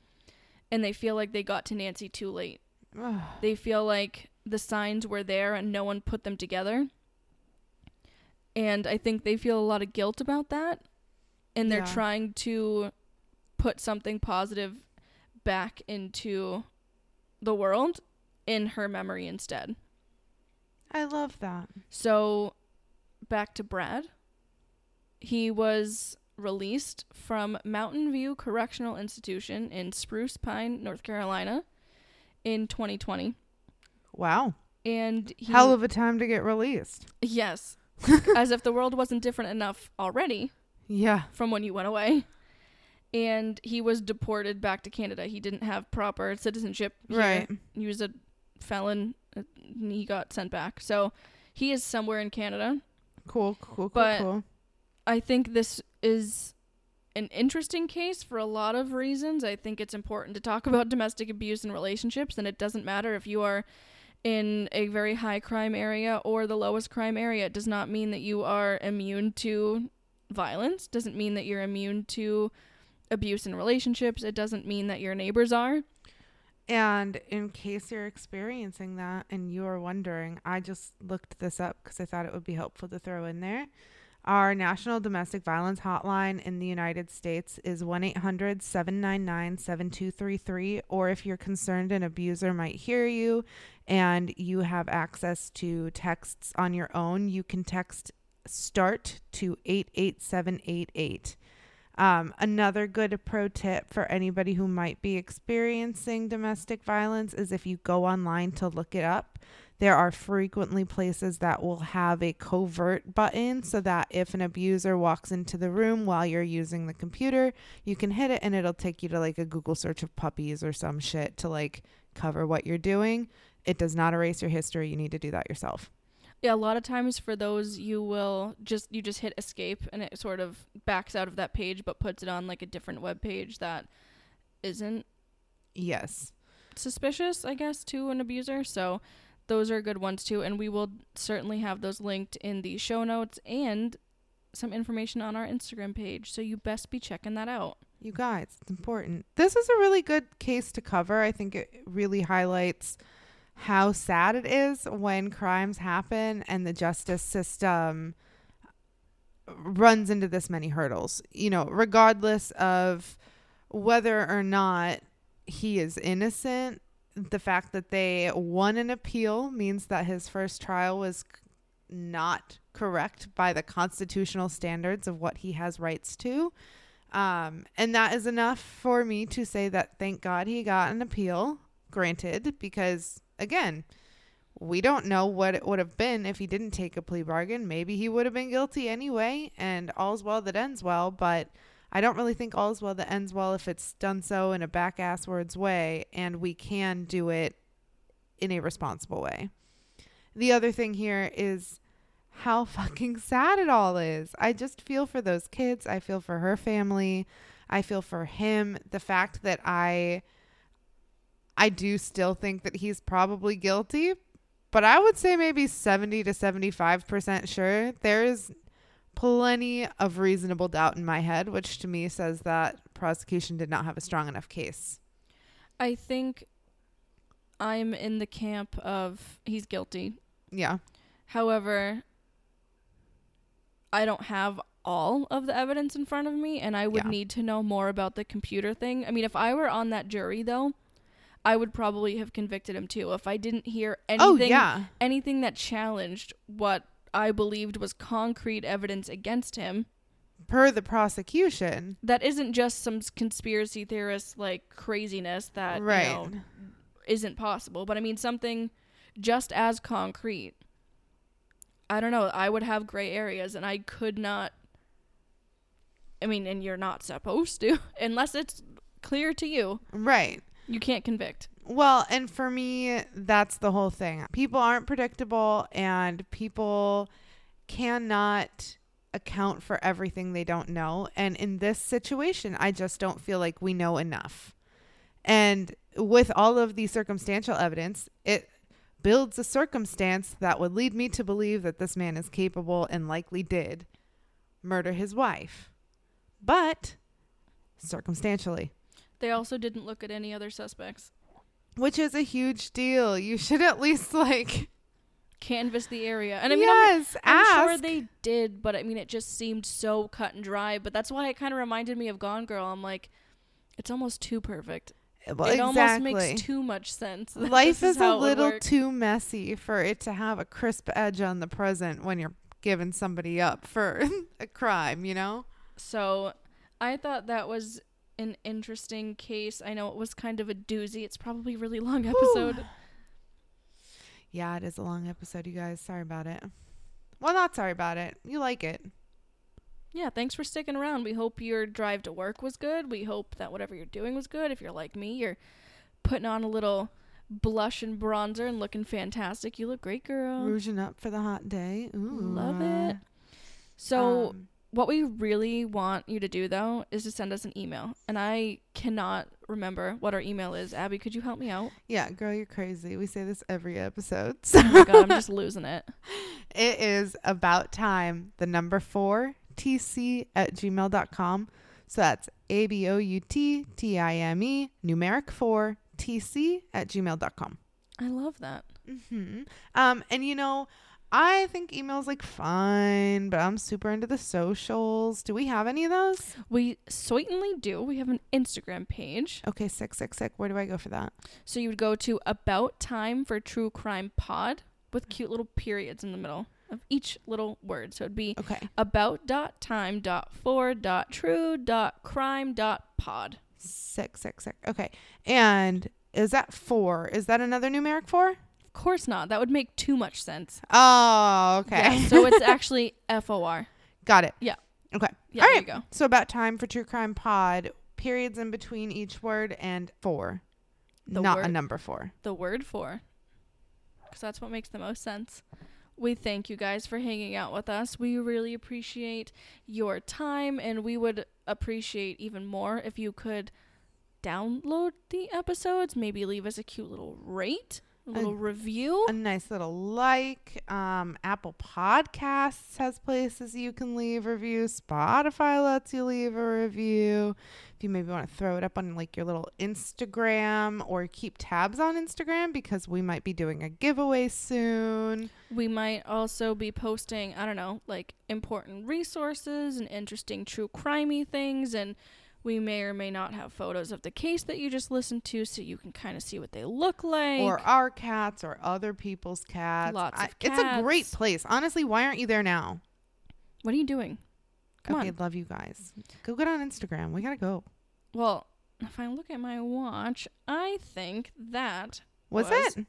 B: and they feel like they got to Nancy too late. They feel like the signs were there and no one put them together. And I think they feel a lot of guilt about that. And they're
A: Yeah.
B: trying to put something positive back into the world in her memory instead.
A: I love that.
B: So, back to Brad. He was released from Mountain View Correctional Institution in Spruce Pine, North Carolina in 2020.
A: Wow.
B: And he,
A: Hell of a time to get released.
B: yes, [LAUGHS] as if the world wasn't different enough already
A: Yeah.
B: from when you went away. And he was deported back to Canada. He didn't have proper citizenship here.
A: Right.
B: He was a felon. uh, and He got sent back. So he is somewhere in Canada.
A: Cool. Cool. Cool.
B: But-
A: cool.
B: I think this is an interesting case for a lot of reasons. I think it's important to talk [LAUGHS] about domestic abuse and relationships, and it doesn't matter if you are in a very high crime area or the lowest crime area. It does not mean that you are immune to violence, doesn't mean that you're immune to abuse in relationships, it doesn't mean that your neighbors are.
A: And in case you're experiencing that and you are wondering, I just looked this up because I thought it would be helpful to throw in there. Our National Domestic Violence Hotline in the United States is 1 800 799 7233. Or if you're concerned an abuser might hear you and you have access to texts on your own, you can text START to 88788. Um, another good pro tip for anybody who might be experiencing domestic violence is if you go online to look it up, there are frequently places that will have a covert button so that if an abuser walks into the room while you're using the computer, you can hit it and it'll take you to like a Google search of puppies or some shit to like cover what you're doing. It does not erase your history. You need to do that yourself.
B: Yeah, a lot of times for those you will just you just hit escape and it sort of backs out of that page but puts it on like a different web page that isn't
A: Yes.
B: suspicious, I guess, to an abuser. So those are good ones too and we will certainly have those linked in the show notes and some information on our Instagram page, so you best be checking that out.
A: You guys, it's important. This is a really good case to cover. I think it really highlights how sad it is when crimes happen and the justice system runs into this many hurdles. You know, regardless of whether or not he is innocent, the fact that they won an appeal means that his first trial was not correct by the constitutional standards of what he has rights to. Um, and that is enough for me to say that thank God he got an appeal granted because, again, we don't know what it would have been if he didn't take a plea bargain. Maybe he would have been guilty anyway, and all's well that ends well. But I don't really think all's well that ends well if it's done so in a back asswards way, and we can do it in a responsible way. The other thing here is how [LAUGHS] fucking sad it all is. I just feel for those kids. I feel for her family. I feel for him. The fact that I I do still think that he's probably guilty, but I would say maybe 70 to 75% sure. There is plenty of reasonable doubt in my head, which to me says that prosecution did not have a strong enough case.
B: I think I'm in the camp of he's guilty.
A: Yeah.
B: However, I don't have all of the evidence in front of me, and I would
A: Yeah.
B: need to know more about the computer thing. I mean, if I were on that jury, though, I would probably have convicted him too. If I didn't hear anything
A: Oh,
B: anything,
A: yeah.
B: anything that challenged what I believed was concrete evidence against him,
A: Per the prosecution.
B: that isn't just some conspiracy theorist like craziness that
A: right.
B: you know isn't possible. But I mean something just as concrete. I don't know. I would have gray areas, and I could not. I mean, and you're not supposed to, [LAUGHS] unless it's clear to you.
A: Right.
B: You can't convict.
A: Well, and for me, that's the whole thing. People aren't predictable, and people cannot account for everything they don't know. And in this situation, I just don't feel like we know enough. And with all of the circumstantial evidence, it builds a circumstance that would lead me to believe that this man is capable and likely did murder his wife. But circumstantially.
B: They also didn't look at any other suspects.
A: Which is a huge deal. You should at least like
B: Canvass the area, and I mean, I'm,
A: yes,
B: I'm
A: ask.
B: sure they did, but I mean, it just seemed so cut and dry. But that's why it kind of reminded me of Gone Girl. I'm like, it's almost too perfect.
A: well,
B: it almost makes too much sense. [LAUGHS]
A: Life
B: this
A: is, a little too messy for it to have a crisp edge on the present when you're giving somebody up for [LAUGHS] a crime, you know?
B: So I thought that was an interesting case. I know it was kind of a doozy. It's probably a really long episode.
A: Yeah, it is a long episode, you guys. Sorry about it. Well, not sorry about it. You like it.
B: Yeah, thanks for sticking around. We hope your drive to work was good. We hope that whatever you're doing was good. If you're like me, you're putting on a little blush and bronzer and looking fantastic. You look great, girl.
A: Rouging up for the hot day. Ooh.
B: Love it. So,
A: Um,
B: what we really want you to do though is to send us an email. And I cannot remember what our email is. Abby, could you help me out?
A: yeah, girl, you're crazy. We say this every episode.
B: Oh my god, I'm just [LAUGHS] losing it.
A: It is about time, the number four, tc at gmail.com. So that's A B O U T T I M E, numeric four, tc at gmail.com.
B: I love that.
A: Mm-hmm. Um, and you know, I think email's like fine, but I'm super into the socials. Do we have any of those?
B: We certainly do. We have an Instagram page.
A: Okay, sick, sick, sick. Where do I go for that?
B: So you would go to About Time for True Crime Pod with cute little periods in the middle of each little word. So it'd be
A: Okay.
B: about dot time dot for dot true dot crime dot pod.
A: Sick, sick, sick. Okay. And is that four? Is that another numeric four?
B: Of course not. That would make too much sense.
A: Oh, okay.
B: Yeah, so it's [LAUGHS] actually F O R.
A: Got it.
B: Yeah.
A: Okay.
B: Yeah,
A: All
B: there you go.
A: So about time for true crime pod. Periods in between each word and four.
B: The
A: not a number four.
B: The word for. Because that's what makes the most sense. We thank you guys for hanging out with us. We really appreciate your time, and we would appreciate even more if you could download the episodes, maybe leave us a cute little rate. A little review.
A: a nice little like. Um, Apple Podcasts has places you can leave reviews. Spotify lets you leave a review. If you maybe want to throw it up on like your little Instagram or keep tabs on Instagram because we might be doing a giveaway soon.
B: We might also be posting, I don't know, like important resources and interesting true crimey things and we may or may not have photos of the case that you just listened to so you can kind of see what they look like.
A: Or our cats or other people's cats.
B: Lots
A: I,
B: of cats.
A: It's a great place. Honestly, why aren't you there now?
B: What are you doing? Come
A: okay,
B: on.
A: love you guys. Go get on Instagram. We gotta go.
B: Well, if I look at my watch, I think that
A: was,
B: was
A: it.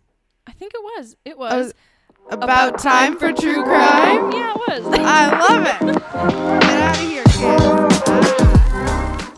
B: I think it was. It
A: oh,
B: was.
A: Uh, about, about time, time for true crime? crime?
B: Yeah, it was. I love it. [LAUGHS]
A: Get out of here, kids.